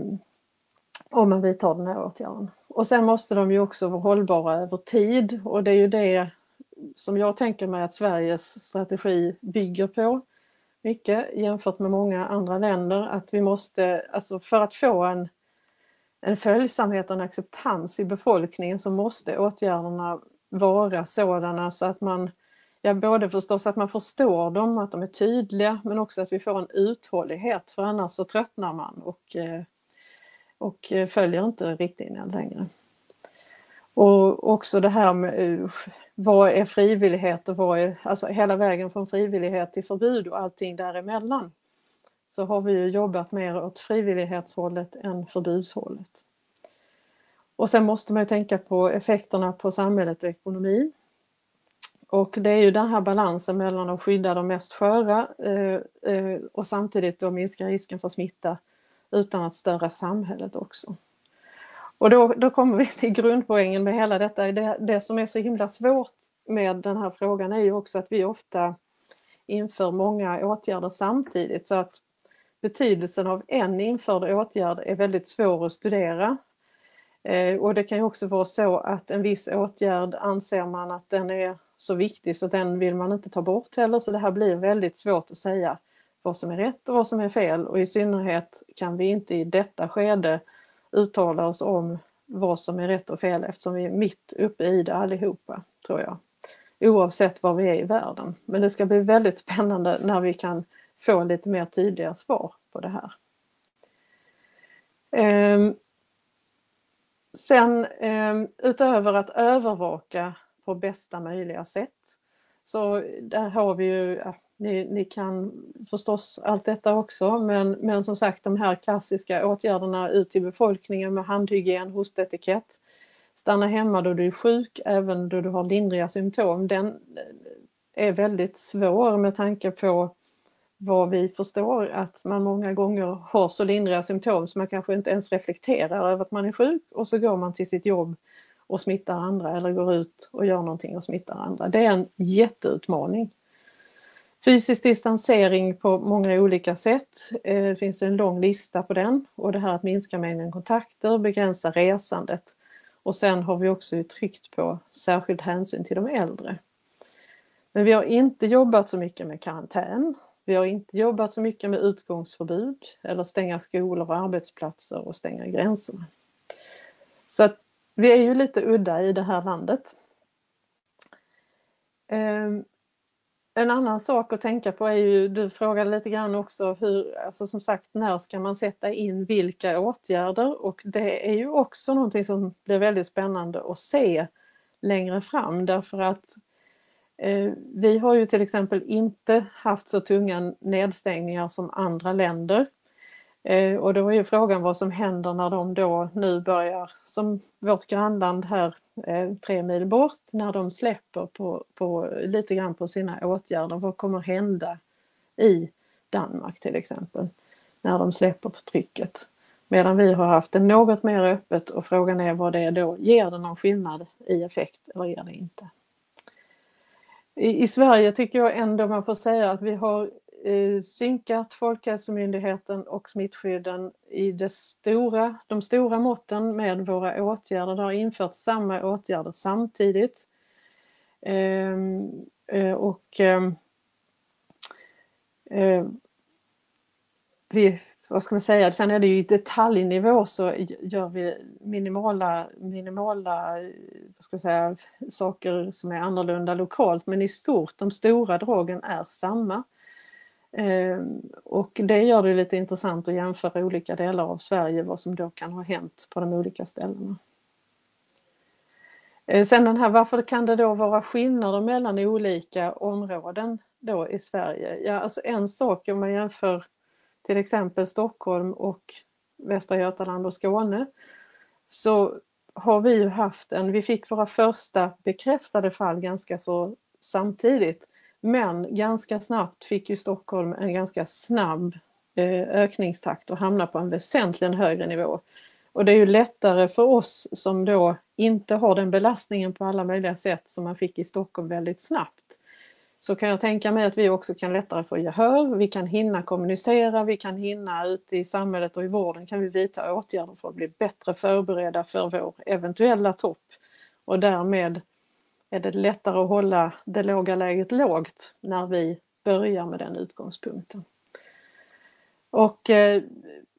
om man vidtar den här åtgärden. Och sen måste de ju också vara hållbara över tid och det är ju det som jag tänker mig att Sveriges strategi bygger på mycket jämfört med många andra länder att vi måste, alltså för att få en, en följsamhet och en acceptans i befolkningen så måste åtgärderna vara sådana så att man, ja både förstås att man förstår dem, att de är tydliga men också att vi får en uthållighet för annars så tröttnar man och, eh, och följer inte riktlinjerna längre. Och också det här med eh, vad är frivillighet och vad är, alltså hela vägen från frivillighet till förbud och allting däremellan. Så har vi ju jobbat mer åt frivillighetshållet än förbudshållet. Och sen måste man ju tänka på effekterna på samhället och ekonomin. Och det är ju den här balansen mellan att skydda de mest sköra eh, eh, och samtidigt då minska risken för smitta utan att störa samhället också. Och då, då kommer vi till grundpoängen med hela detta. Det, det som är så himla svårt med den här frågan är ju också att vi ofta inför många åtgärder samtidigt så att betydelsen av en införd åtgärd är väldigt svår att studera. Eh, och det kan ju också vara så att en viss åtgärd anser man att den är så viktig så den vill man inte ta bort heller så det här blir väldigt svårt att säga vad som är rätt och vad som är fel och i synnerhet kan vi inte i detta skede uttala oss om vad som är rätt och fel eftersom vi är mitt uppe i det allihopa, tror jag. Oavsett var vi är i världen. Men det ska bli väldigt spännande när vi kan få lite mer tydliga svar på det här. Ehm, sen ehm, utöver att övervaka på bästa möjliga sätt så där har vi ju ni, ni, kan förstås allt detta också men, men som sagt de här klassiska åtgärderna ut till befolkningen med handhygien, hostetikett, stanna hemma då du är sjuk även då du har lindriga symptom, den eh, är väldigt svår med tanke på vad vi förstår att man många gånger har så lindriga symptom så man kanske inte ens reflekterar över att man är sjuk och så går man till sitt jobb och smittar andra eller går ut och gör någonting och smittar andra. Det är en jätteutmaning. Fysisk distansering på många olika sätt. Eh, det finns en lång lista på den och det här att minska mängden kontakter, begränsa resandet. Och sen har vi också tryckt på särskild hänsyn till de äldre. Men vi har inte jobbat så mycket med karantän. Vi har inte jobbat så mycket med utgångsförbud eller stänga skolor och arbetsplatser och stänga gränserna. Så att vi är ju lite udda i det här landet. Ehm, en annan sak att tänka på är ju, du frågade lite grann också hur, alltså som sagt, när ska man sätta in vilka åtgärder? Och det är ju också någonting som blir väldigt spännande att se längre fram därför att eh, vi har ju till exempel inte haft så tunga nedstängningar som andra länder. Eh, och då är ju frågan vad som händer när de då nu börjar, som vårt grannland här eh, tre mil bort, när de släpper på, på, lite grann på sina åtgärder. Vad kommer hända i Danmark till exempel, när de släpper på trycket? Medan vi har haft det något mer öppet och frågan är vad det är då, ger det någon skillnad i effekt eller ger det inte? I, I Sverige tycker jag ändå man får säga att vi har Eh, synkat Folkhälsomyndigheten och smittskydden i det stora, de stora måtten med våra åtgärder. Det har införts samma åtgärder samtidigt. Ehm, eh, och ehm, eh, vi, vad ska man säga, sen är det ju i detaljnivå så gör vi minimala, minimala vad ska säga, saker som är annorlunda lokalt men i stort, de stora dragen är samma. Ehm, och det gör det lite intressant att jämföra olika delar av Sverige, vad som då kan ha hänt på de olika ställena. Ehm, sen den här, varför kan det då vara skillnader mellan olika områden då i Sverige? Ja, alltså en sak om man jämför till exempel Stockholm och Västra Götaland och Skåne så har vi ju haft en, vi fick våra första bekräftade fall ganska så samtidigt men ganska snabbt fick ju Stockholm en ganska snabb eh, ökningstakt och hamna på en väsentligen högre nivå. Och det är ju lättare för oss som då inte har den belastningen på alla möjliga sätt som man fick i Stockholm väldigt snabbt. Så kan jag tänka mig att vi också kan lättare få gehör, vi kan hinna kommunicera, vi kan hinna ute i samhället och i vården kan vi vidta åtgärder för att bli bättre förberedda för vår eventuella topp och därmed är det lättare att hålla det låga läget lågt när vi börjar med den utgångspunkten. Och eh,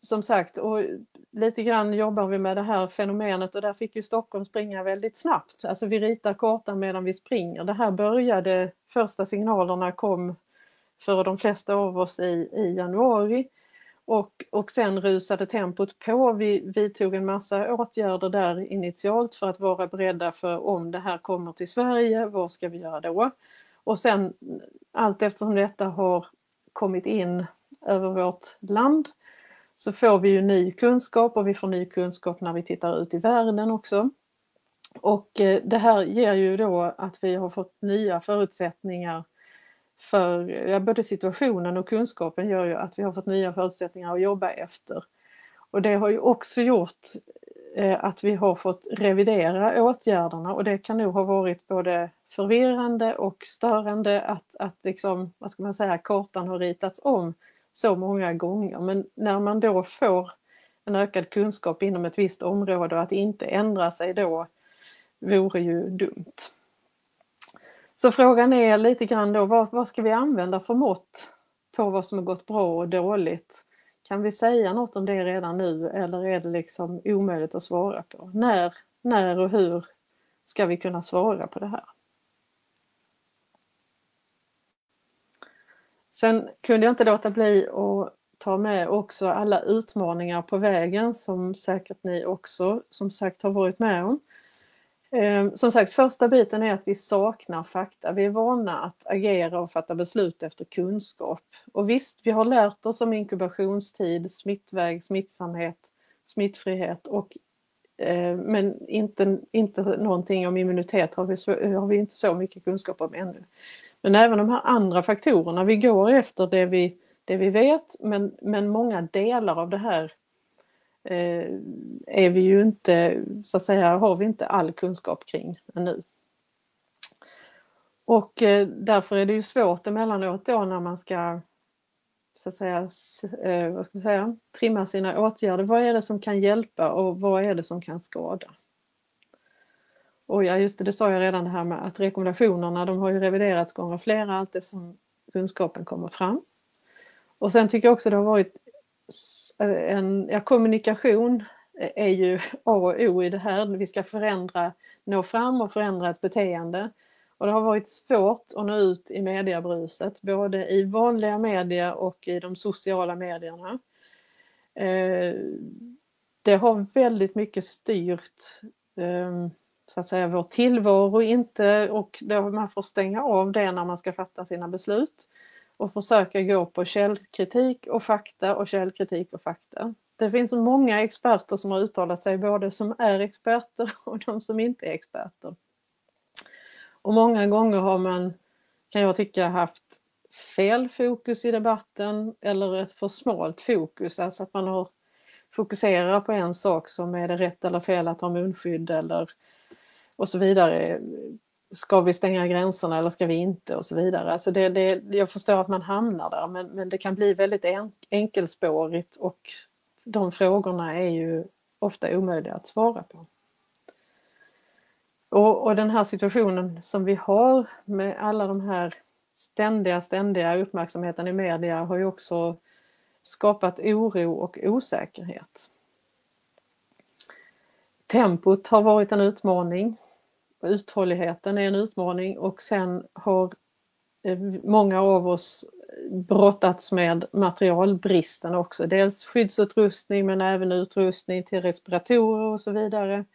som sagt, och lite grann jobbar vi med det här fenomenet och där fick ju Stockholm springa väldigt snabbt. Alltså vi ritar kartan medan vi springer. Det här började, första signalerna kom för de flesta av oss i, i januari och, och sen rusade tempot på. Vi, vi tog en massa åtgärder där initialt för att vara beredda för om det här kommer till Sverige, vad ska vi göra då? Och sen allt eftersom detta har kommit in över vårt land så får vi ju ny kunskap och vi får ny kunskap när vi tittar ut i världen också. Och eh, det här ger ju då att vi har fått nya förutsättningar för ja, både situationen och kunskapen gör ju att vi har fått nya förutsättningar att jobba efter. Och det har ju också gjort eh, att vi har fått revidera åtgärderna och det kan nog ha varit både förvirrande och störande att, att liksom, vad ska man säga, kartan har ritats om så många gånger. Men när man då får en ökad kunskap inom ett visst område och att inte ändra sig då vore ju dumt. Så frågan är lite grann då, vad, vad ska vi använda för mått på vad som har gått bra och dåligt? Kan vi säga något om det redan nu eller är det liksom omöjligt att svara på? När, när och hur ska vi kunna svara på det här? Sen kunde jag inte låta bli att ta med också alla utmaningar på vägen som säkert ni också som sagt har varit med om. Ehm, som sagt, första biten är att vi saknar fakta. Vi är vana att agera och fatta beslut efter kunskap. Och visst, vi har lärt oss om inkubationstid, smittväg, smittsamhet, smittfrihet och eh, men inte, inte någonting om immunitet har vi, har vi inte så mycket kunskap om ännu. Men även de här andra faktorerna, vi går efter det vi, det vi vet men, men många delar av det här Eh, är vi ju inte, så att säga, har vi inte all kunskap kring ännu. Och eh, därför är det ju svårt emellanåt då när man ska så att säga, eh, vad ska man säga, trimma sina åtgärder. Vad är det som kan hjälpa och vad är det som kan skada? Och ja, just det, det sa jag redan det här med att rekommendationerna de har ju reviderats gånger flera allt det som kunskapen kommer fram. Och sen tycker jag också det har varit Eh, en, ja, kommunikation är ju A och O i det här. Vi ska förändra, nå fram och förändra ett beteende. Och det har varit svårt att nå ut i mediebruset, både i vanliga medier och i de sociala medierna. Eh, det har väldigt mycket styrt ehm, så att säga vår tillvaro inte och man får stänga av det när man ska fatta sina beslut och försöka gå på källkritik och fakta och källkritik och fakta. Det finns många experter som har uttalat sig, både som är experter och de som inte är experter. Och många gånger har man, kan jag tycka, haft fel fokus i debatten eller ett för smalt fokus, alltså att man har fokuserat på en sak som är det rätt eller fel att ha munskydd eller och så vidare. Ska vi stänga gränserna eller ska vi inte och så vidare. Alltså det, det, jag förstår att man hamnar där men, men det kan bli väldigt en, enkelspårigt och de frågorna är ju ofta omöjliga att svara på. Och, och den här situationen som vi har med alla de här ständiga, ständiga uppmärksamheten i media har ju också skapat oro och osäkerhet. Tempot har varit en utmaning. Uthålligheten är en utmaning och sen har eh, många av oss brottats med materialbristen också. Dels skyddsutrustning men även utrustning till respiratorer och så vidare.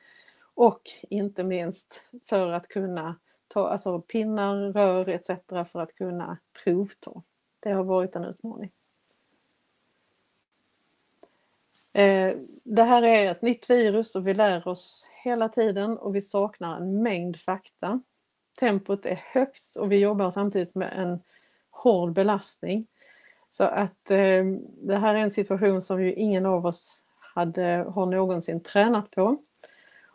Och inte minst för att kunna ta alltså pinnar, rör etc. för att kunna provta. Det har varit en utmaning. Eh, Eh, det här är ett nytt virus och vi lär oss hela tiden och vi saknar en mängd fakta. Tempot är högt och vi jobbar samtidigt med en hård belastning. Så att eh, det här är en situation som ju ingen av oss hade, har någonsin tränat på.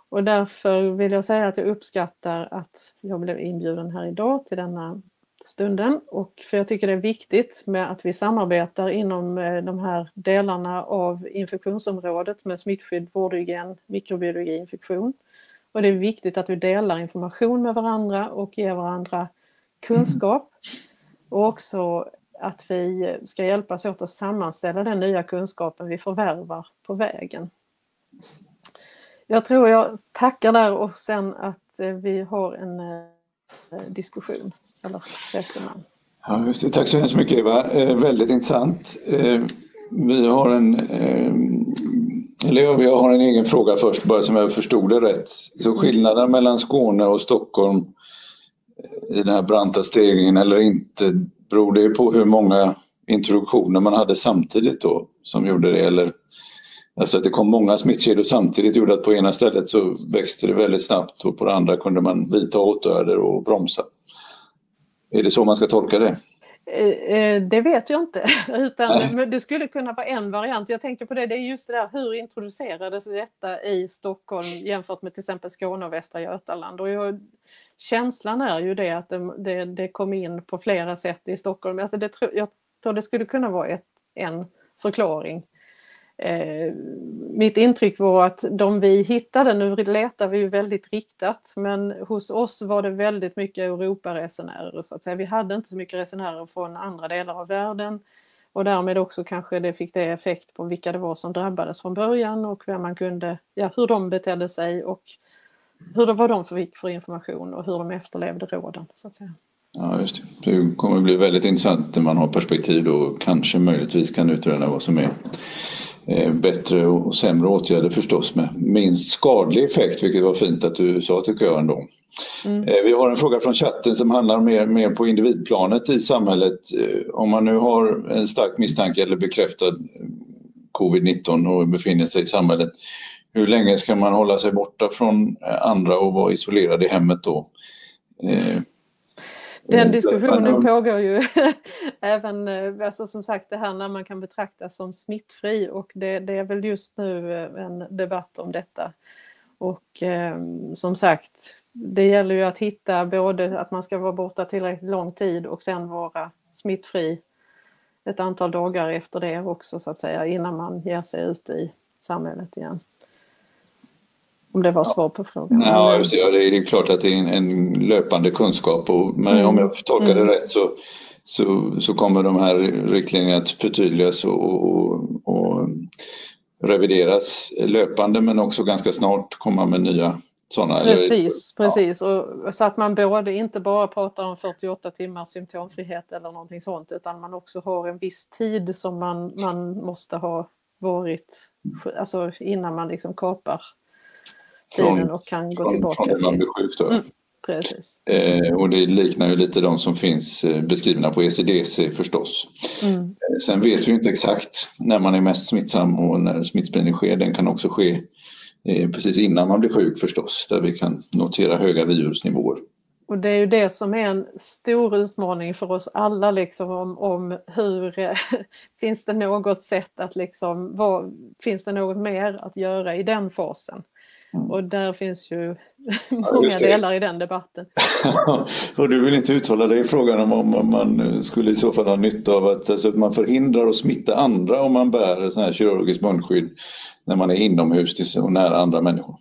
Och därför vill jag säga att jag uppskattar att jag blev inbjuden här idag till denna stunden och för jag tycker det är viktigt med att vi samarbetar inom eh, de här delarna av infektionsområdet med smittskydd, vårdhygien, mikrobiologi, infektion. Och det är viktigt att vi delar information med varandra och ger varandra kunskap och också att vi ska hjälpas åt att sammanställa den nya kunskapen vi förvärvar på vägen. Jag tror jag tackar där och sen att eh, vi har en eh, Eh, diskussion eller resonemang. Ja, just det. Tack så hemskt mycket Eva. Eh, väldigt intressant. Eh, vi har en eh, eller jag har en egen fråga först bara som jag förstod det rätt. Så skillnaden mellan Skåne och Stockholm eh, i den här branta stegringen eller inte, beror det på hur många introduktioner man hade samtidigt då som gjorde det? Eller, alltså att det kom många smittkedjor samtidigt gjorde att på ena stället så växte det väldigt snabbt och på det andra kunde man vidta åtgärder och bromsa. Är det så man ska tolka det? Eh, eh, det vet jag inte, utan det skulle kunna vara en variant. Jag tänker på det, det är just det där hur introducerades detta i Stockholm jämfört med till exempel Skåne och Västra Götaland. Och jag, känslan är ju det att det, det, det kom in på flera sätt i Stockholm. Alltså det, jag tror det skulle kunna vara ett, en förklaring. Eh, mitt intryck var att de vi hittade, nu letar vi ju väldigt riktat, men hos oss var det väldigt mycket Europaresenärer så att säga. Vi hade inte så mycket resenärer från andra delar av världen och därmed också kanske det fick det effekt på vilka det var som drabbades från början och vem man kunde, ja, hur de betedde sig och hur det, vad de fick för information och hur de efterlevde råden. Så att säga. Ja, just det. Det kommer att bli väldigt intressant när man har perspektiv och kanske möjligtvis kan utröna vad som är bättre och sämre åtgärder förstås med minst skadlig effekt, vilket var fint att du sa tycker jag ändå. Mm. Eh, vi har en fråga från chatten som handlar mer, mer på individplanet i samhället. Eh, om man nu har en stark misstanke eller bekräftad covid-19 och befinner sig i samhället, hur länge ska man hålla sig borta från andra och vara isolerad i hemmet då? Den diskussionen pågår ju även, eh, alltså som sagt det här när man kan betraktas som smittfri och det, det, är väl just nu eh, en debatt om detta. Och eh, som sagt, det gäller ju att hitta både att man ska vara borta tillräckligt lång tid och sen vara smittfri ett antal dagar efter det också så att säga innan man ger sig ut i samhället igen. Om det var svar på frågan. Ja, just det. Ja, det är klart att det är en, en löpande kunskap. Och, men mm. om jag tolkar det mm. rätt så, så, så kommer de här riktlinjerna att förtydligas och, och, och revideras löpande men också ganska snart komma med nya sådana. Precis, eller, precis. Ja. Och, så att man både inte bara pratar om 48 timmars symptomfrihet eller någonting sånt utan man också har en viss tid som man, man måste ha varit, alltså innan man liksom kapar tiden från, och kan gå från, tillbaka. Från man blir sjuk då. Mm, precis. Eh, och det liknar ju lite de som finns eh, beskrivna på ECDC förstås. Mm. Eh, sen vet vi inte exakt när man är mest smittsam och när smittspridning sker. Den kan också ske eh, precis innan man blir sjuk förstås, där vi kan notera höga virusnivåer. Och det är ju det som är en stor utmaning för oss alla liksom om, om hur finns det något sätt att liksom, vad, finns det något mer att göra i den fasen? Mm. Och där finns ju många ja, delar i den debatten. och du vill inte uttala dig i frågan om, om man skulle i så fall ha nytta av att, alltså att man förhindrar att smitta andra om man bär sån här kirurgiskt munskydd när man är inomhus och nära andra människor?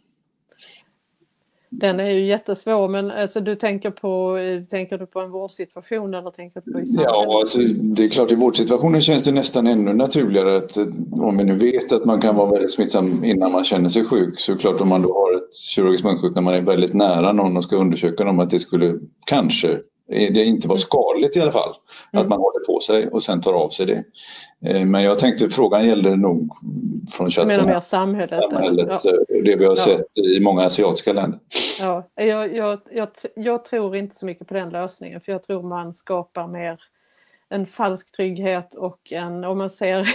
Den är ju jättesvår men alltså, du tänker på, tänker du på en vårdsituation eller tänker du på Ja, alltså, det är klart i vårdsituationen känns det nästan ännu naturligare att om vi nu vet att man kan vara väldigt smittsam innan man känner sig sjuk så klart om man då har ett kirurgiskt munskydd när man är väldigt nära någon och ska undersöka dem att det skulle kanske det inte var skadligt i alla fall. Mm. Att man håller på sig och sen tar av sig det. Eh, men jag tänkte frågan gällde nog från chatten. Menar samhället? samhället ja. Eh, det vi har ja. sett i många asiatiska länder. Ja, jag, jag, jag, jag, tror inte så mycket på den lösningen för jag tror man skapar mer en falsk trygghet och en, om man ser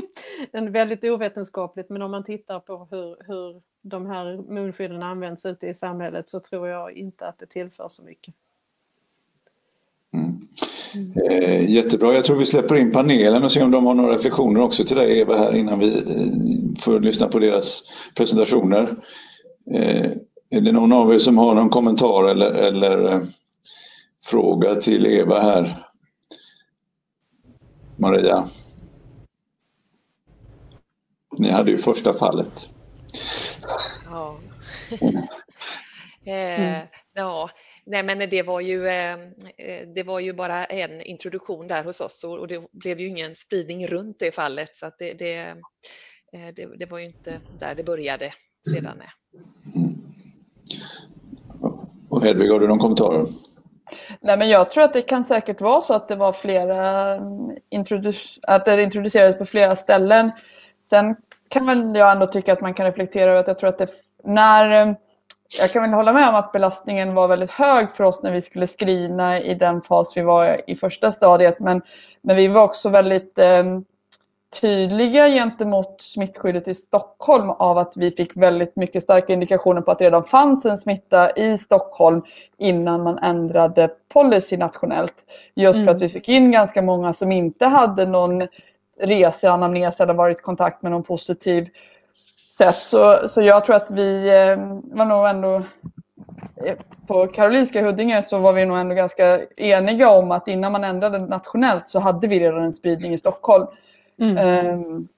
en väldigt ovetenskapligt, men om man tittar på hur, hur de här munskydden används ute i samhället så tror jag inte att det tillför så mycket. Eh, jättebra, jag tror vi släpper in panelen och ser om de har några reflektioner också till dig Eva här innan vi eh, får lyssna på deras presentationer. Eh, är det någon av er som har någon kommentar eller, eller eh, fråga till Eva här? Maria? Ni hade ju första fallet. Ja. Mm. ja, Nej, men det var, ju, eh, eh, det var ju bara en introduktion där hos oss och det blev ju ingen spridning runt det fallet så att det, det, eh, det, det var ju inte där det började sedan. Mm. Och Hedvig, har du någon kommentar? Nej, men jag tror att det kan säkert vara så att det var flera introdu- att det introducerades på flera ställen. Sen kan väl jag ändå tycka att man kan reflektera över att jag tror att det när jag kan väl hålla med om att belastningen var väldigt hög för oss när vi skulle skrina i den fas vi var i första stadiet. Men, men vi var också väldigt eh, tydliga gentemot smittskyddet i Stockholm av att vi fick väldigt mycket starka indikationer på att det redan fanns en smitta i Stockholm innan man ändrade policy nationellt. Just mm. för att mm. vi fick in ganska många som inte hade någon reseanamnes eller varit i kontakt med någon positiv sätt. Så, så jag tror att vi eh, var nog ändå eh, på Karolinska Huddinge så var vi nog ändå ganska eniga om att innan man ändrade nationellt så hade vi redan en spridning i Stockholm. Mm. Um,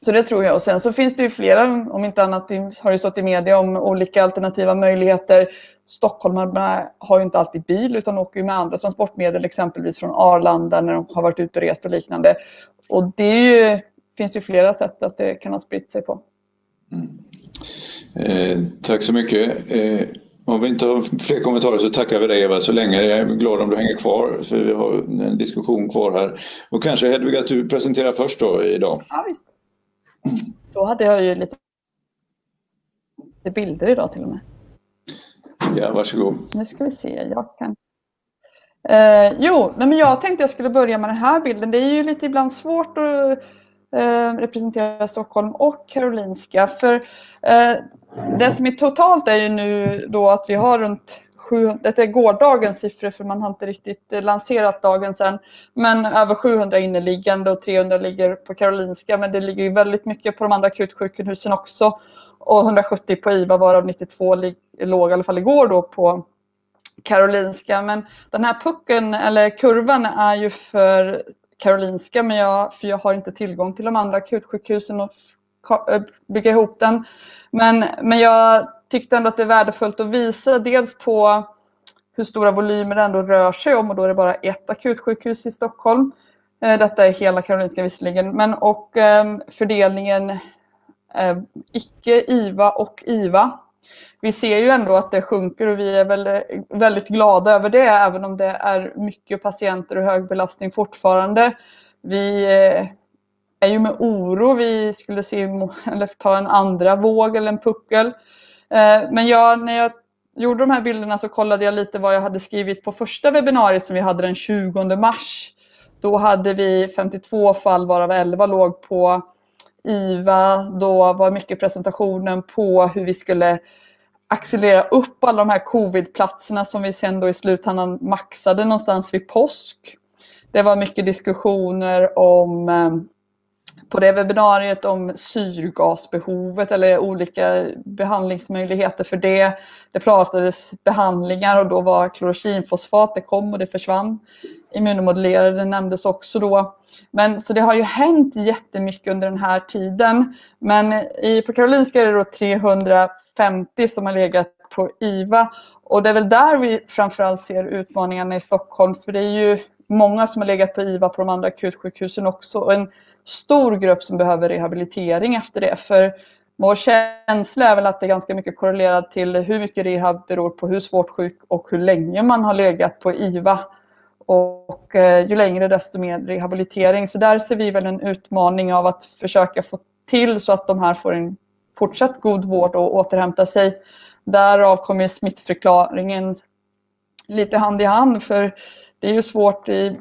så det tror jag. Och sen så finns det ju flera, om inte annat har det stått i media om olika alternativa möjligheter. Stockholmarna har ju inte alltid bil utan åker med andra transportmedel, exempelvis från Arlanda när de har varit ute och rest och liknande. Och det ju, finns ju flera sätt att det kan ha spritt sig på. Mm. Eh, tack så mycket. Eh, om vi inte har fler kommentarer så tackar vi dig Eva så länge. Jag är glad om du hänger kvar för vi har en diskussion kvar här. Och kanske Hedvig att du presenterar först då idag. Ja visst. Då hade jag ju lite bilder idag till och med. Ja, varsågod. Nu ska vi se, jag kan... Eh, jo, nej men jag tänkte jag skulle börja med den här bilden. Det är ju lite ibland svårt att eh, representerar Stockholm och Karolinska. För eh, det som är totalt är ju nu då att vi har runt 700, det är gårdagens siffror för man har inte riktigt lanserat dagens än. Men över 700 inneliggande och 300 ligger på Karolinska. Men det ligger ju väldigt mycket på de andra akutsjukhusen också. och 170 på IVA varav 92 låg i alla fall igår då på Karolinska. Men den här pucken eller kurvan är ju för Karolinska men jag, för jag har inte tillgång till de andra akutsjukhusen och bygga ihop den. Men, men jag tyckte ändå att det är värdefullt att visa dels på hur stora volymer det ändå rör sig om och då är det bara ett akutsjukhus i Stockholm. Eh, detta är hela Karolinska visserligen, men och ehm, fördelningen ehm, icke-IVA och IVA. Vi ser ju ändå att det sjunker och vi är väl eh, väldigt glada över det även om det är mycket patienter och hög belastning fortfarande. Vi eh, är ju med oro vi skulle se eller ta en andra våg eller en puckel. Eh, men jag, när jag gjorde de här bilderna så kollade jag lite vad jag hade skrivit på första webbinariet som vi hade den 20 mars. Då hade vi 52 fall varav 11 låg på IVA. Då var mycket presentationen på hur vi skulle accelerera upp alla de här covidplatserna som vi sen då i slutändan maxade någonstans vid påsk. Det var mycket diskussioner om eh, på det webbinariet om syrgasbehovet eller olika behandlingsmöjligheter för det. Det pratades behandlingar och då var klorokinfosfat, det kom och det försvann. Immunomodulerade nämndes också då. Men så det har ju hänt jättemycket under den här tiden. Men i, på Karolinska är det då 350 som har legat på IVA och det är väl där vi framförallt ser utmaningarna i Stockholm för det är ju många som har legat på IVA på de andra akutsjukhusen också. Och en stor grupp som behöver rehabilitering efter det. För vår känsla är väl att det är ganska mycket korrelerat till hur mycket rehab beror på hur svårt sjuk och hur länge man har legat på IVA. Och eh, ju längre desto mer rehabilitering. Så där ser vi väl en utmaning av att försöka få till så att de här får en fortsatt god vård och återhämta sig. Därav kommer smittförklaringen lite hand i hand för det är ju svårt i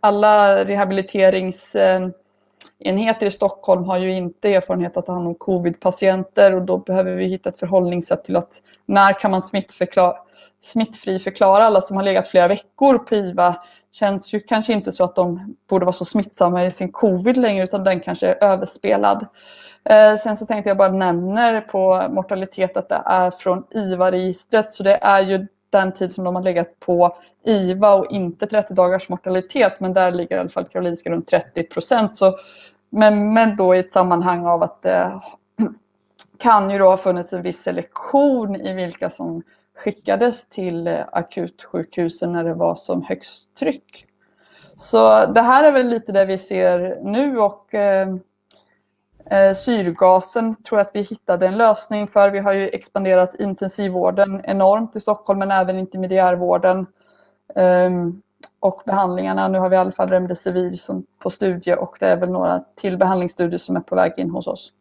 alla rehabiliteringsenheter i Stockholm har ju inte erfarenhet att ta hand om covid-patienter och då behöver vi hitta ett förhållningssätt till att när kan man smittförklara smittfri förklara alla som har legat flera veckor på IVA känns ju kanske inte så att de borde vara så smittsamma i sin covid längre utan den kanske är överspelad. Eh, sen så tänkte jag bara nämna på mortalitet att det är från IVA-registret så det är ju den tid som de har legat på IVA och inte 30 dagars mortalitet men där ligger i alla fall Karolinska runt 30 procent. Men, men då i ett sammanhang av att det kan ju då ha funnits en viss selektion i vilka som skickades till akutsjukhusen när det var som högst tryck. Så det här är väl lite det vi ser nu och eh, eh syrgasen tror jag att vi hittade en lösning för. Vi har ju expanderat intensivvården enormt i Stockholm men även intermediärvården. eh, och behandlingarna, nu har vi i alla fall Remdesivir som på studie och det är väl några till behandlingsstudier som är på väg in hos oss.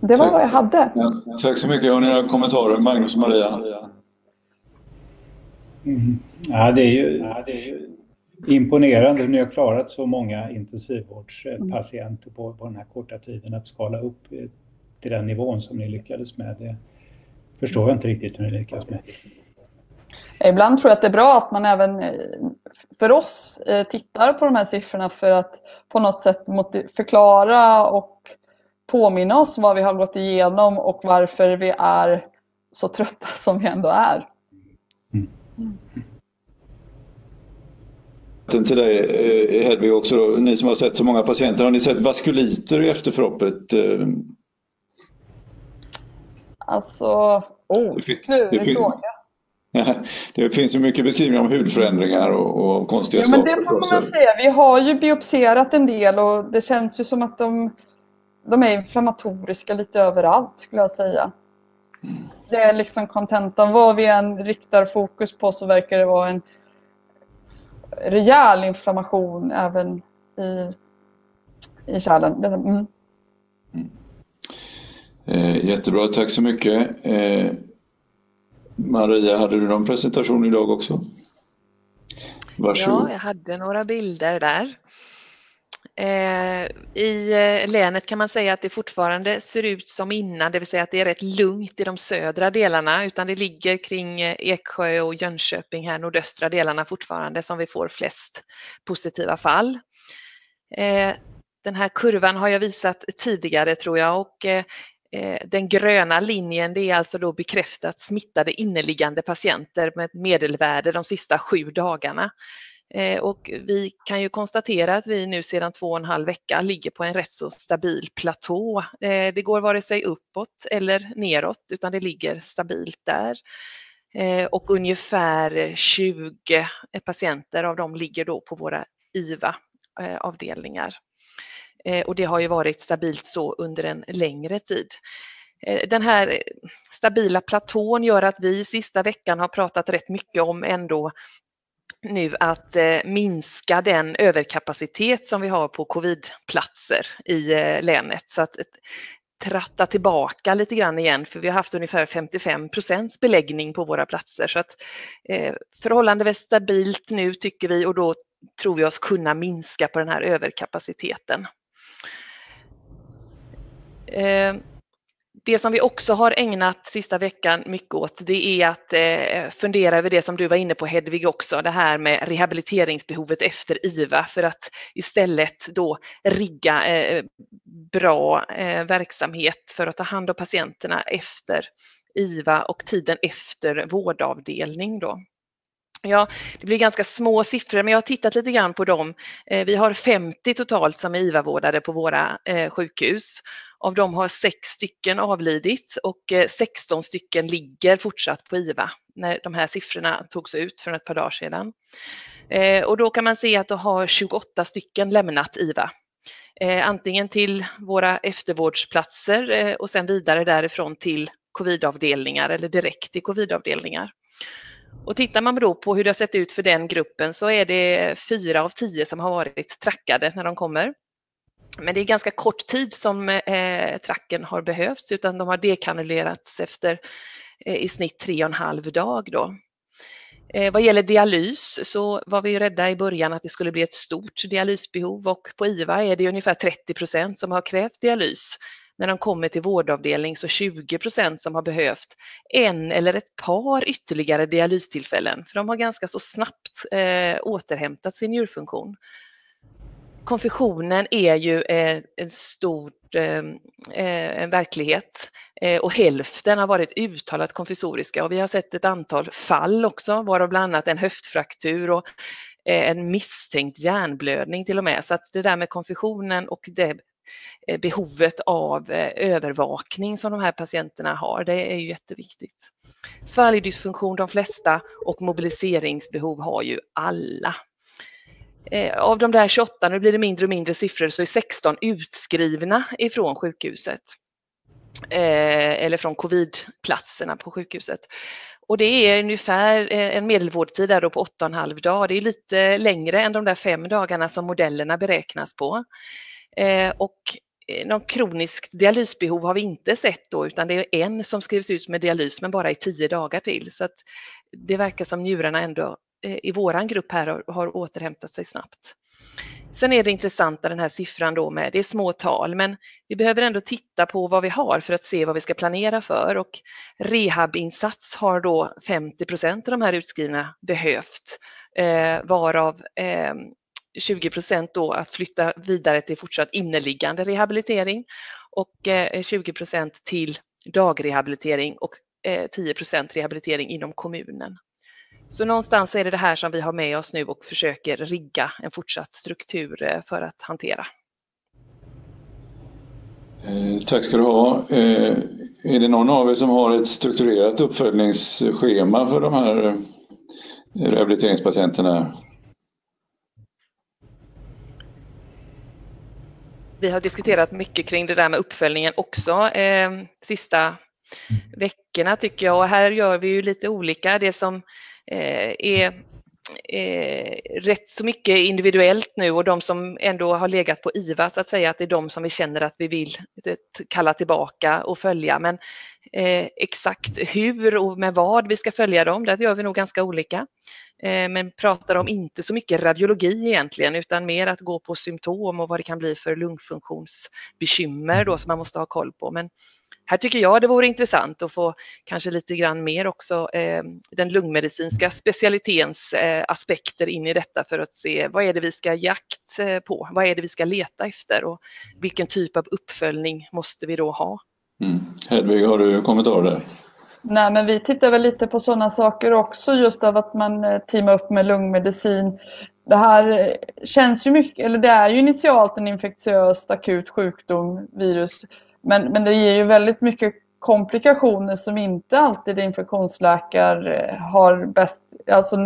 Det var tack. vad jag hade. Ja, tack så mycket. Har ni några kommentarer, Magnus och Maria? Mm. Ja, det är, ju, ja, det är ju imponerande hur ni har klarat så många intensivvårdspatienter på, på den här korta tiden att skala upp till den nivån som ni lyckades med. Det förstår jag inte riktigt hur ni lyckades med. Ibland tror jag att det är bra att man även eh, för oss eh, tittar på de här siffrorna för att på något sätt förklara och påminna oss vad vi har gått igenom och varför vi är så trötta som vi ändå är. Mm. Till dig eh, Hedvig också då, ni som har sett så många patienter, har ni sett vaskuliter i efterförloppet? Alltså, oh, klurig fråga. Det finns ju mycket beskrivningar om hudförändringar och, och konstiga ja, men Det får man säga. Vi har ju biopserat en del och det känns ju som att de, de är inflammatoriska lite överallt skulle jag säga. Mm. Det är liksom kontentan. Vad vi än riktar fokus på så verkar det vara en rejäl inflammation även i, i kärlen. Mm. Mm. Eh, jättebra, tack så mycket. Eh, Maria, hade du någon presentation idag också? Varsågod. Ja, jag hade några bilder där. Eh, I eh, länet kan man säga att det fortfarande ser ut som innan, det vill säga att det är rätt lugnt i de södra delarna, utan det ligger kring eh, Eksjö och Jönköping, här nordöstra delarna fortfarande, som vi får flest positiva fall. Eh, den här kurvan har jag visat tidigare tror jag och den gröna linjen det är alltså då bekräftat smittade inneliggande patienter med ett medelvärde de sista sju dagarna. Eh, och vi kan ju konstatera att vi nu sedan två och en halv vecka ligger på en rätt så stabil platå. Eh, det går vare sig uppåt eller neråt utan det ligger stabilt där. Eh, och ungefär 20 patienter av dem ligger då på våra IVA-avdelningar. Och det har ju varit stabilt så under en längre tid. Den här stabila platån gör att vi sista veckan har pratat rätt mycket om ändå nu att eh, minska den överkapacitet som vi har på covidplatser i eh, länet. Så att eh, tratta tillbaka lite grann igen för vi har haft ungefär 55 procents beläggning på våra platser. Så att eh, förhållandevis stabilt nu tycker vi och då tror vi oss kunna minska på den här överkapaciteten. Det som vi också har ägnat sista veckan mycket åt det är att eh, fundera över det som du var inne på Hedvig också, det här med rehabiliteringsbehovet efter IVA för att istället då rigga eh, bra eh, verksamhet för att ta hand om patienterna efter IVA och tiden efter vårdavdelning då. Ja, det blir ganska små siffror, men jag har tittat lite grann på dem. Vi har 50 totalt som är IVA-vårdade på våra sjukhus av dem har sex stycken avlidit och eh, 16 stycken ligger fortsatt på IVA när de här siffrorna togs ut för ett par dagar sedan. Eh, och då kan man se att då har 28 stycken lämnat IVA. Eh, antingen till våra eftervårdsplatser och sen vidare därifrån till covidavdelningar eller direkt till covidavdelningar. Och tittar man då på hur det har sett ut för den gruppen så är det fyra av tio som har varit trackade när de kommer. Men det är ganska kort tid som eh, tracken har behövts utan de har dekanulerats efter eh, i snitt tre och en halv dag. Då. Eh, vad gäller dialys så var vi rädda i början att det skulle bli ett stort dialysbehov och på IVA är det ungefär 30 procent som har krävt dialys. När de kommer till vårdavdelning så 20 procent som har behövt en eller ett par ytterligare dialystillfällen för de har ganska så snabbt eh, återhämtat sin njurfunktion konfessionen är ju eh, en stor eh, eh, en verklighet eh, och hälften har varit uttalat konfessoriska och vi har sett ett antal fall också, varav bland annat en höftfraktur och eh, en misstänkt hjärnblödning till och med. Så att det där med konfessionen och det behovet av övervakning som de här patienterna har, det är ju jätteviktigt. Svalgdysfunktion de flesta och mobiliseringsbehov har ju alla. Eh, av de där 28, nu blir det mindre och mindre siffror, så är 16 utskrivna ifrån sjukhuset. Eh, eller från covidplatserna på sjukhuset. Och det är ungefär eh, en medelvårdtid där då på 8,5 dagar. Det är lite längre än de där fem dagarna som modellerna beräknas på. Eh, och eh, någon kroniskt dialysbehov har vi inte sett då utan det är en som skrivs ut med dialys men bara i tio dagar till. Så att det verkar som njurarna ändå Eh, i våran grupp här har, har återhämtat sig snabbt. Sen är det intressanta den här siffran då med, det är små tal, men vi behöver ändå titta på vad vi har för att se vad vi ska planera för och rehabinsats har då 50 procent av de här utskrivna behövt, eh, varav eh, 20 procent då att flytta vidare till fortsatt inneliggande rehabilitering och eh, 20 procent till dagrehabilitering och 10 eh, procent rehabilitering inom kommunen. Så någonstans är det det här som vi har med oss nu och försöker rigga en fortsatt struktur eh, för att hantera. Eh, tack ska du ha. Eh, är det någon av er som har ett strukturerat uppföljningsschema för de här eh, rehabiliteringspatienterna? Vi har diskuterat mycket kring det där med uppföljningen också sista veckorna tycker jag och här gör vi ju lite olika. Det som Eh, är eh, rätt så mycket individuellt nu och de som ändå har legat på IVA så att säga att det är de som vi känner att vi vill eh, kalla tillbaka och följa. Men eh, exakt hur och med vad vi ska följa dem, det gör vi nog ganska olika. Eh, men pratar om inte så mycket radiologi egentligen utan mer att gå på symptom och vad det kan bli för lungfunktionsbekymmer då som man måste ha koll på. Men här tycker jag det vore intressant att få kanske lite grann mer också eh, den lungmedicinska specialitetens eh, aspekter in i detta för att se vad är det vi ska jakt eh, på? Vad är det vi ska leta efter och vilken typ av uppföljning måste vi då ha? Mm. Hedvig, har du kommentarer där? Nej, men vi tittar väl lite på sådana saker också, just av att man eh, teamar upp med lungmedicin. Det här eh, känns ju mycket, eller det är ju initialt en infektiös akut sjukdom, virus, men, men det ger ju väldigt mycket komplikationer som inte alltid infektionsläkare eh, har bäst, alltså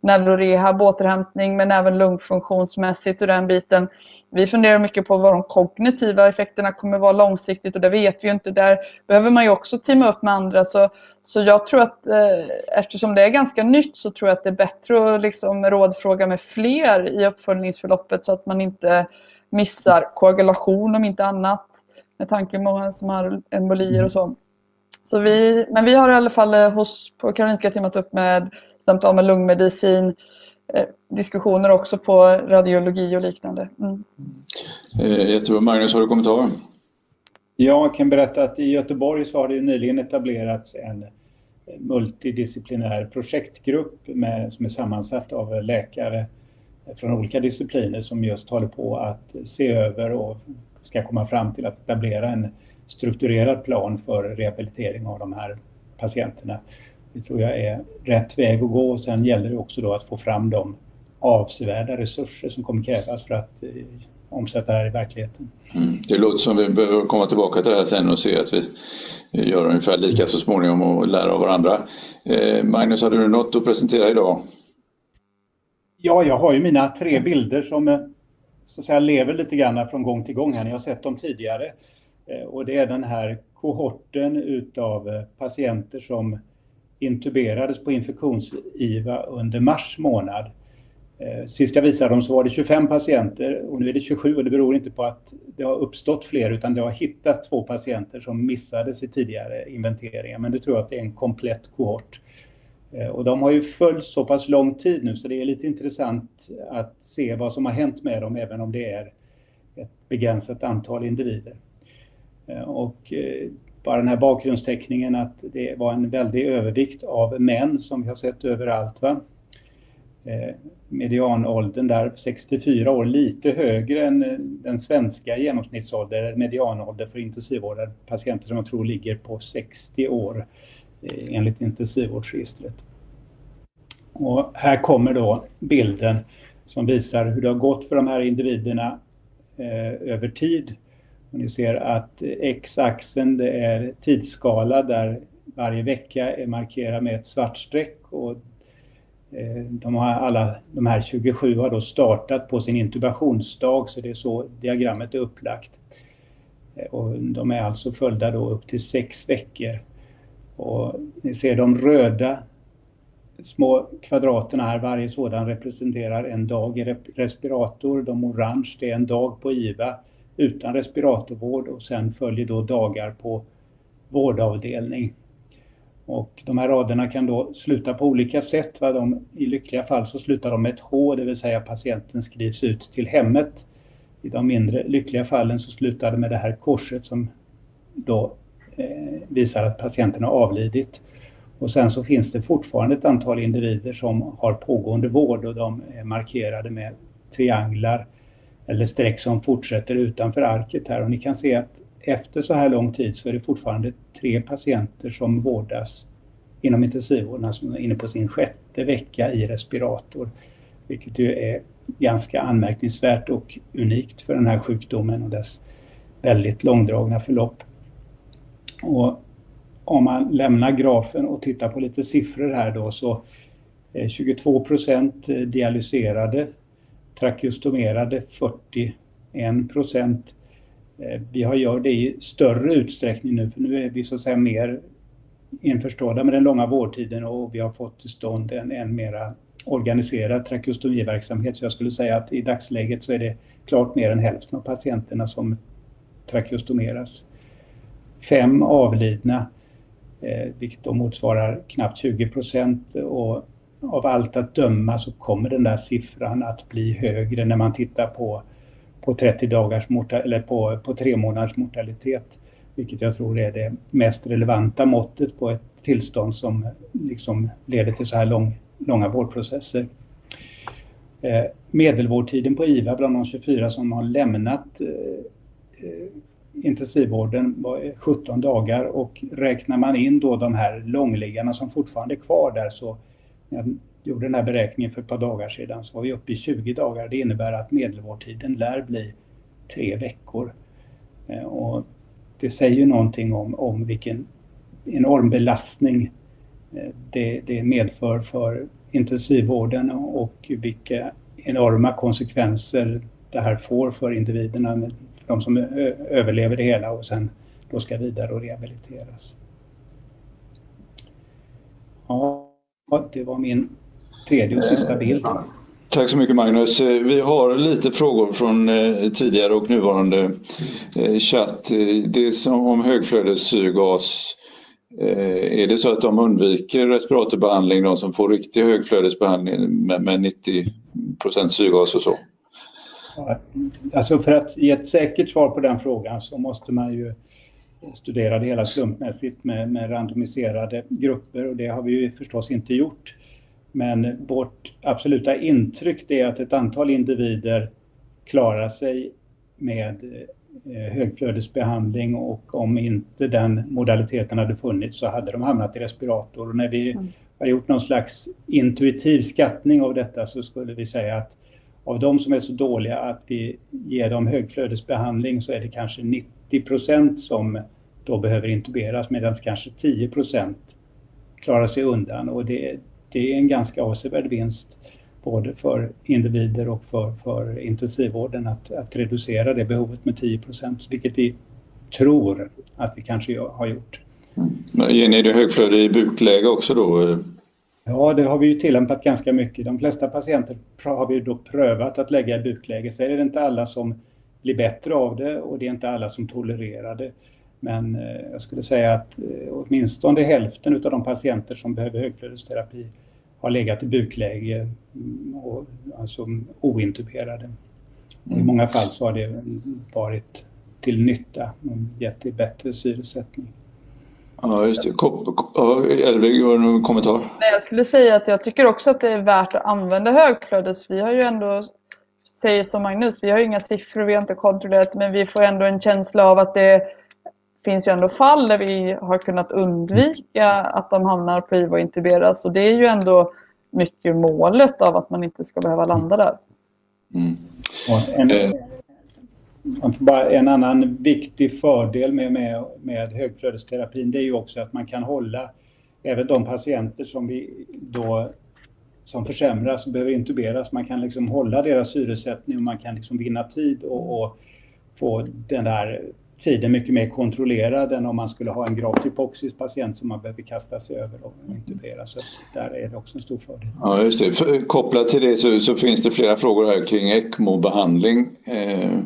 neurorehab, återhämtning men även lungfunktionsmässigt och den biten. Vi funderar mycket på vad de kognitiva effekterna kommer vara långsiktigt och det vet vi ju inte. Där behöver man ju också teama upp med andra. Så, så jag tror att eh, eftersom det är ganska nytt så tror jag att det är bättre att liksom rådfråga med fler i uppföljningsförloppet så att man inte missar koagulation om inte annat. Med tanke på många som har embolier och så. så vi, men vi har i alla fall eh, hos, på Karolinska teamat upp med stämt av med lungmedicin, eh, diskussioner också på radiologi och liknande. Mm. Eh, jättebra. Magnus, har du kommentarer? Jag kan berätta att i Göteborg så har det nyligen etablerats en multidisciplinär projektgrupp med, som är sammansatt av läkare från olika discipliner som just håller på att se över och ska komma fram till att etablera en strukturerad plan för rehabilitering av de här patienterna. Det tror jag är rätt väg att gå sen gäller det också då att få fram de avsevärda resurser som kommer krävas för att eh, omsätta det här i verkligheten. Mm. Det låter som vi behöver komma tillbaka till det här sen och se att vi gör ungefär lika så småningom och lära av varandra. Eh, Magnus, hade du något att presentera idag? Ja, jag har ju mina tre bilder som eh, så att säga lever lite grann från gång till gång här. Ni har sett dem tidigare. Eh, och det är den här kohorten utav eh, patienter som intuberades på infektions-IVA under mars månad. Eh, sist jag visade dem så var det 25 patienter och nu är det 27 och det beror inte på att det har uppstått fler utan det har hittat två patienter som missades i tidigare inventeringar. Men det tror jag att det är en komplett kohort. Eh, och de har ju följts så pass lång tid nu så det är lite intressant att se vad som har hänt med dem även om det är ett begränsat antal individer. Eh, och eh, bara den här bakgrundsteckningen att det var en väldig övervikt av män som vi har sett överallt. Va? Medianåldern där 64 år, lite högre än den svenska genomsnittsåldern, medianålder för intensivvårdade patienter som jag tror ligger på 60 år enligt intensivvårdsregistret. Och här kommer då bilden som visar hur det har gått för de här individerna eh, över tid och ni ser att x-axeln det är tidsskala där varje vecka är markerad med ett svart streck och eh, de har alla, de här 27 har då startat på sin intubationsdag så det är så diagrammet är upplagt. Eh, och de är alltså följda då upp till sex veckor. Och ni ser de röda små kvadraterna här, varje sådan representerar en dag i respirator. De orange, det är en dag på IVA utan respiratorvård och sen följer då dagar på vårdavdelning. Och de här raderna kan då sluta på olika sätt. Va? De, I lyckliga fall så slutar de med ett H, det vill säga patienten skrivs ut till hemmet. I de mindre lyckliga fallen så slutar det med det här korset som då Eh, visar att patienten har avlidit. Och sen så finns det fortfarande ett antal individer som har pågående vård och de är markerade med trianglar eller streck som fortsätter utanför arket här och ni kan se att efter så här lång tid så är det fortfarande tre patienter som vårdas inom intensivvården som är inne på sin sjätte vecka i respirator. Vilket ju är ganska anmärkningsvärt och unikt för den här sjukdomen och dess väldigt långdragna förlopp. Och om man lämnar grafen och tittar på lite siffror här då så eh, 22 eh, procent dialyserade trakeostomerade 41 procent. Vi har gör det i större utsträckning nu för nu är vi så att säga mer införstådda med den långa vårdtiden och vi har fått till stånd en, en mera organiserad trakeostomiverksamhet. Så jag skulle säga att i dagsläget så är det klart mer än hälften av patienterna som trakeostomeras. Fem avlidna, eh, vilket då motsvarar knappt 20 procent och av allt att döma så kommer den där siffran att bli högre när man tittar på, på 30 dagars eller på, på tre månaders mortalitet. vilket jag tror är det mest relevanta måttet på ett tillstånd som liksom leder till så här lång, långa vårdprocesser. Eh, medelvårdtiden på IVA bland de 24 som har lämnat eh, eh intensivvården var 17 dagar och räknar man in då de här långliggarna som fortfarande är kvar där så jag gjorde den här beräkningen för ett par dagar sedan så var vi uppe i 20 dagar. Det innebär att medelvårdtiden lär bli tre veckor. Eh, och det säger ju någonting om, om vilken enorm belastning eh, det, det medför för intensivvården och vilka enorma konsekvenser det här får för individerna, de som eh, överlever det hela och sen då ska vidare och rehabiliteras. Ja, det var min tredje och sista bild. Tack så mycket Magnus. Eh, vi har lite frågor från eh, tidigare och nuvarande chatt. Det är som om högflödessyrgas. Är det så att de undviker respiratorbehandling, de som får riktig högflödesbehandling med 90% syrgas och så? Alltså för att ge ett säkert svar på den frågan så måste man ju studera det hela slumpmässigt med, med randomiserade grupper och det har vi ju förstås inte gjort. Men vårt absoluta intryck är att ett antal individer klarar sig med eh, högflödesbehandling och om inte den modaliteten hade funnits så hade de hamnat i respirator. Och när vi mm. har gjort någon slags intuitiv skattning av detta så skulle vi säga att av de som är så dåliga att vi ger dem högflödesbehandling så är det kanske 90 procent som då behöver intuberas medan kanske 10 procent klarar sig undan. Och det, det är en ganska avsevärd vinst både för individer och för, för intensivvården att, att reducera det behovet med 10 procent, vilket vi tror att vi kanske har gjort. Mm. Ger ni det högflöde i bukläge också då? Ja, det har vi ju tillämpat ganska mycket. De flesta patienter har vi då prövat att lägga i bukläge. Sen är det inte alla som blir bättre av det och det är inte alla som tolererar det. Men eh, jag skulle säga att eh, åtminstone hälften av de patienter som behöver högflödesterapi har legat i bukläge mm, och alltså ointuberade. Mm. I många fall så har det varit till nytta och gett bättre syresättning. Ja, just det. Elvig, har du någon kommentar? Nej, jag skulle säga att jag tycker också att det är värt att använda högflödes. Vi har ju ändå, säger som Magnus, vi har inga siffror, vi har inte kontrollerat, men vi får ändå en känsla av att det finns ju ändå fall där vi har kunnat undvika att de hamnar på IVA och intuberas. Och det är ju ändå mycket målet av att man inte ska behöva landa där. Mm. En, eh bara en annan viktig fördel med, med, med högflödesterapin det är ju också att man kan hålla även de patienter som vi då som försämras och behöver intuberas, man kan liksom hålla deras syresättning och man kan liksom vinna tid och, och få den där tiden mycket mer kontrollerad än om man skulle ha en gravt hypoxisk patient som man behöver kasta sig över och intubera. Så där är det också en stor fördel. Ja, just det. För, kopplat till det så, så, finns det flera frågor här kring ECMO-behandling. Eh,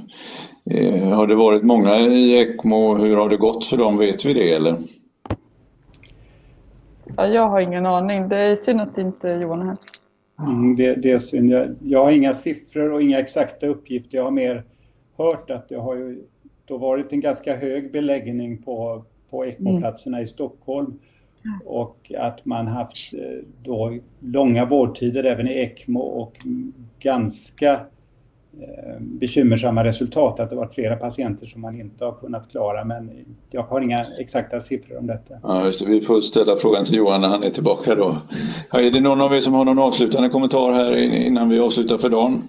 eh, har det varit många i ECMO? Hur har det gått för dem? Vet vi det eller? Ja, jag har ingen aning. Det är synd att inte Johan är här. Mm, det, det, är synd. Jag, jag har inga siffror och inga exakta uppgifter. Jag har mer hört att det har ju då varit en ganska hög beläggning på, på ECMO-platserna mm. i Stockholm och att man haft eh, då långa vårdtider även i ECMO och ganska eh, bekymmersamma resultat. Att det varit flera patienter som man inte har kunnat klara men jag har inga exakta siffror om detta. Ja, just det. Vi får ställa frågan till Johan när han är tillbaka då. Är det någon av er som har någon avslutande kommentar här innan vi avslutar för dagen?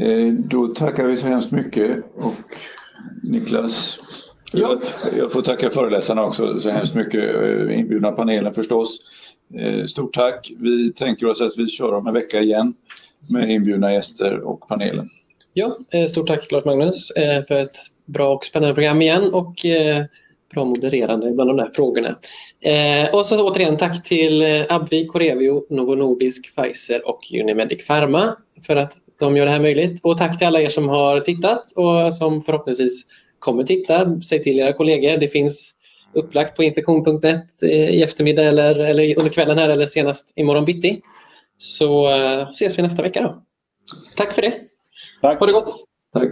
Eh, då tackar vi så hemskt mycket och Niklas, ja. jag får tacka föreläsarna också så hemskt mycket, eh, inbjudna panelen förstås. Eh, stort tack. Vi tänker oss att vi kör om en vecka igen med inbjudna gäster och panelen. Ja, stort tack Lars Magnus för ett bra och spännande program igen och bra modererande bland de där frågorna. Och så återigen tack till Abvi, Corevio, Novo Nordisk, Pfizer och Unimedic Pharma för att de gör det här möjligt. Och tack till alla er som har tittat och som förhoppningsvis kommer titta. Säg till era kollegor. Det finns upplagt på infektion.net i eftermiddag eller, eller under kvällen här eller senast imorgon bitti. Så uh, ses vi nästa vecka då. Tack för det. Tack. Ha det gott. Tack.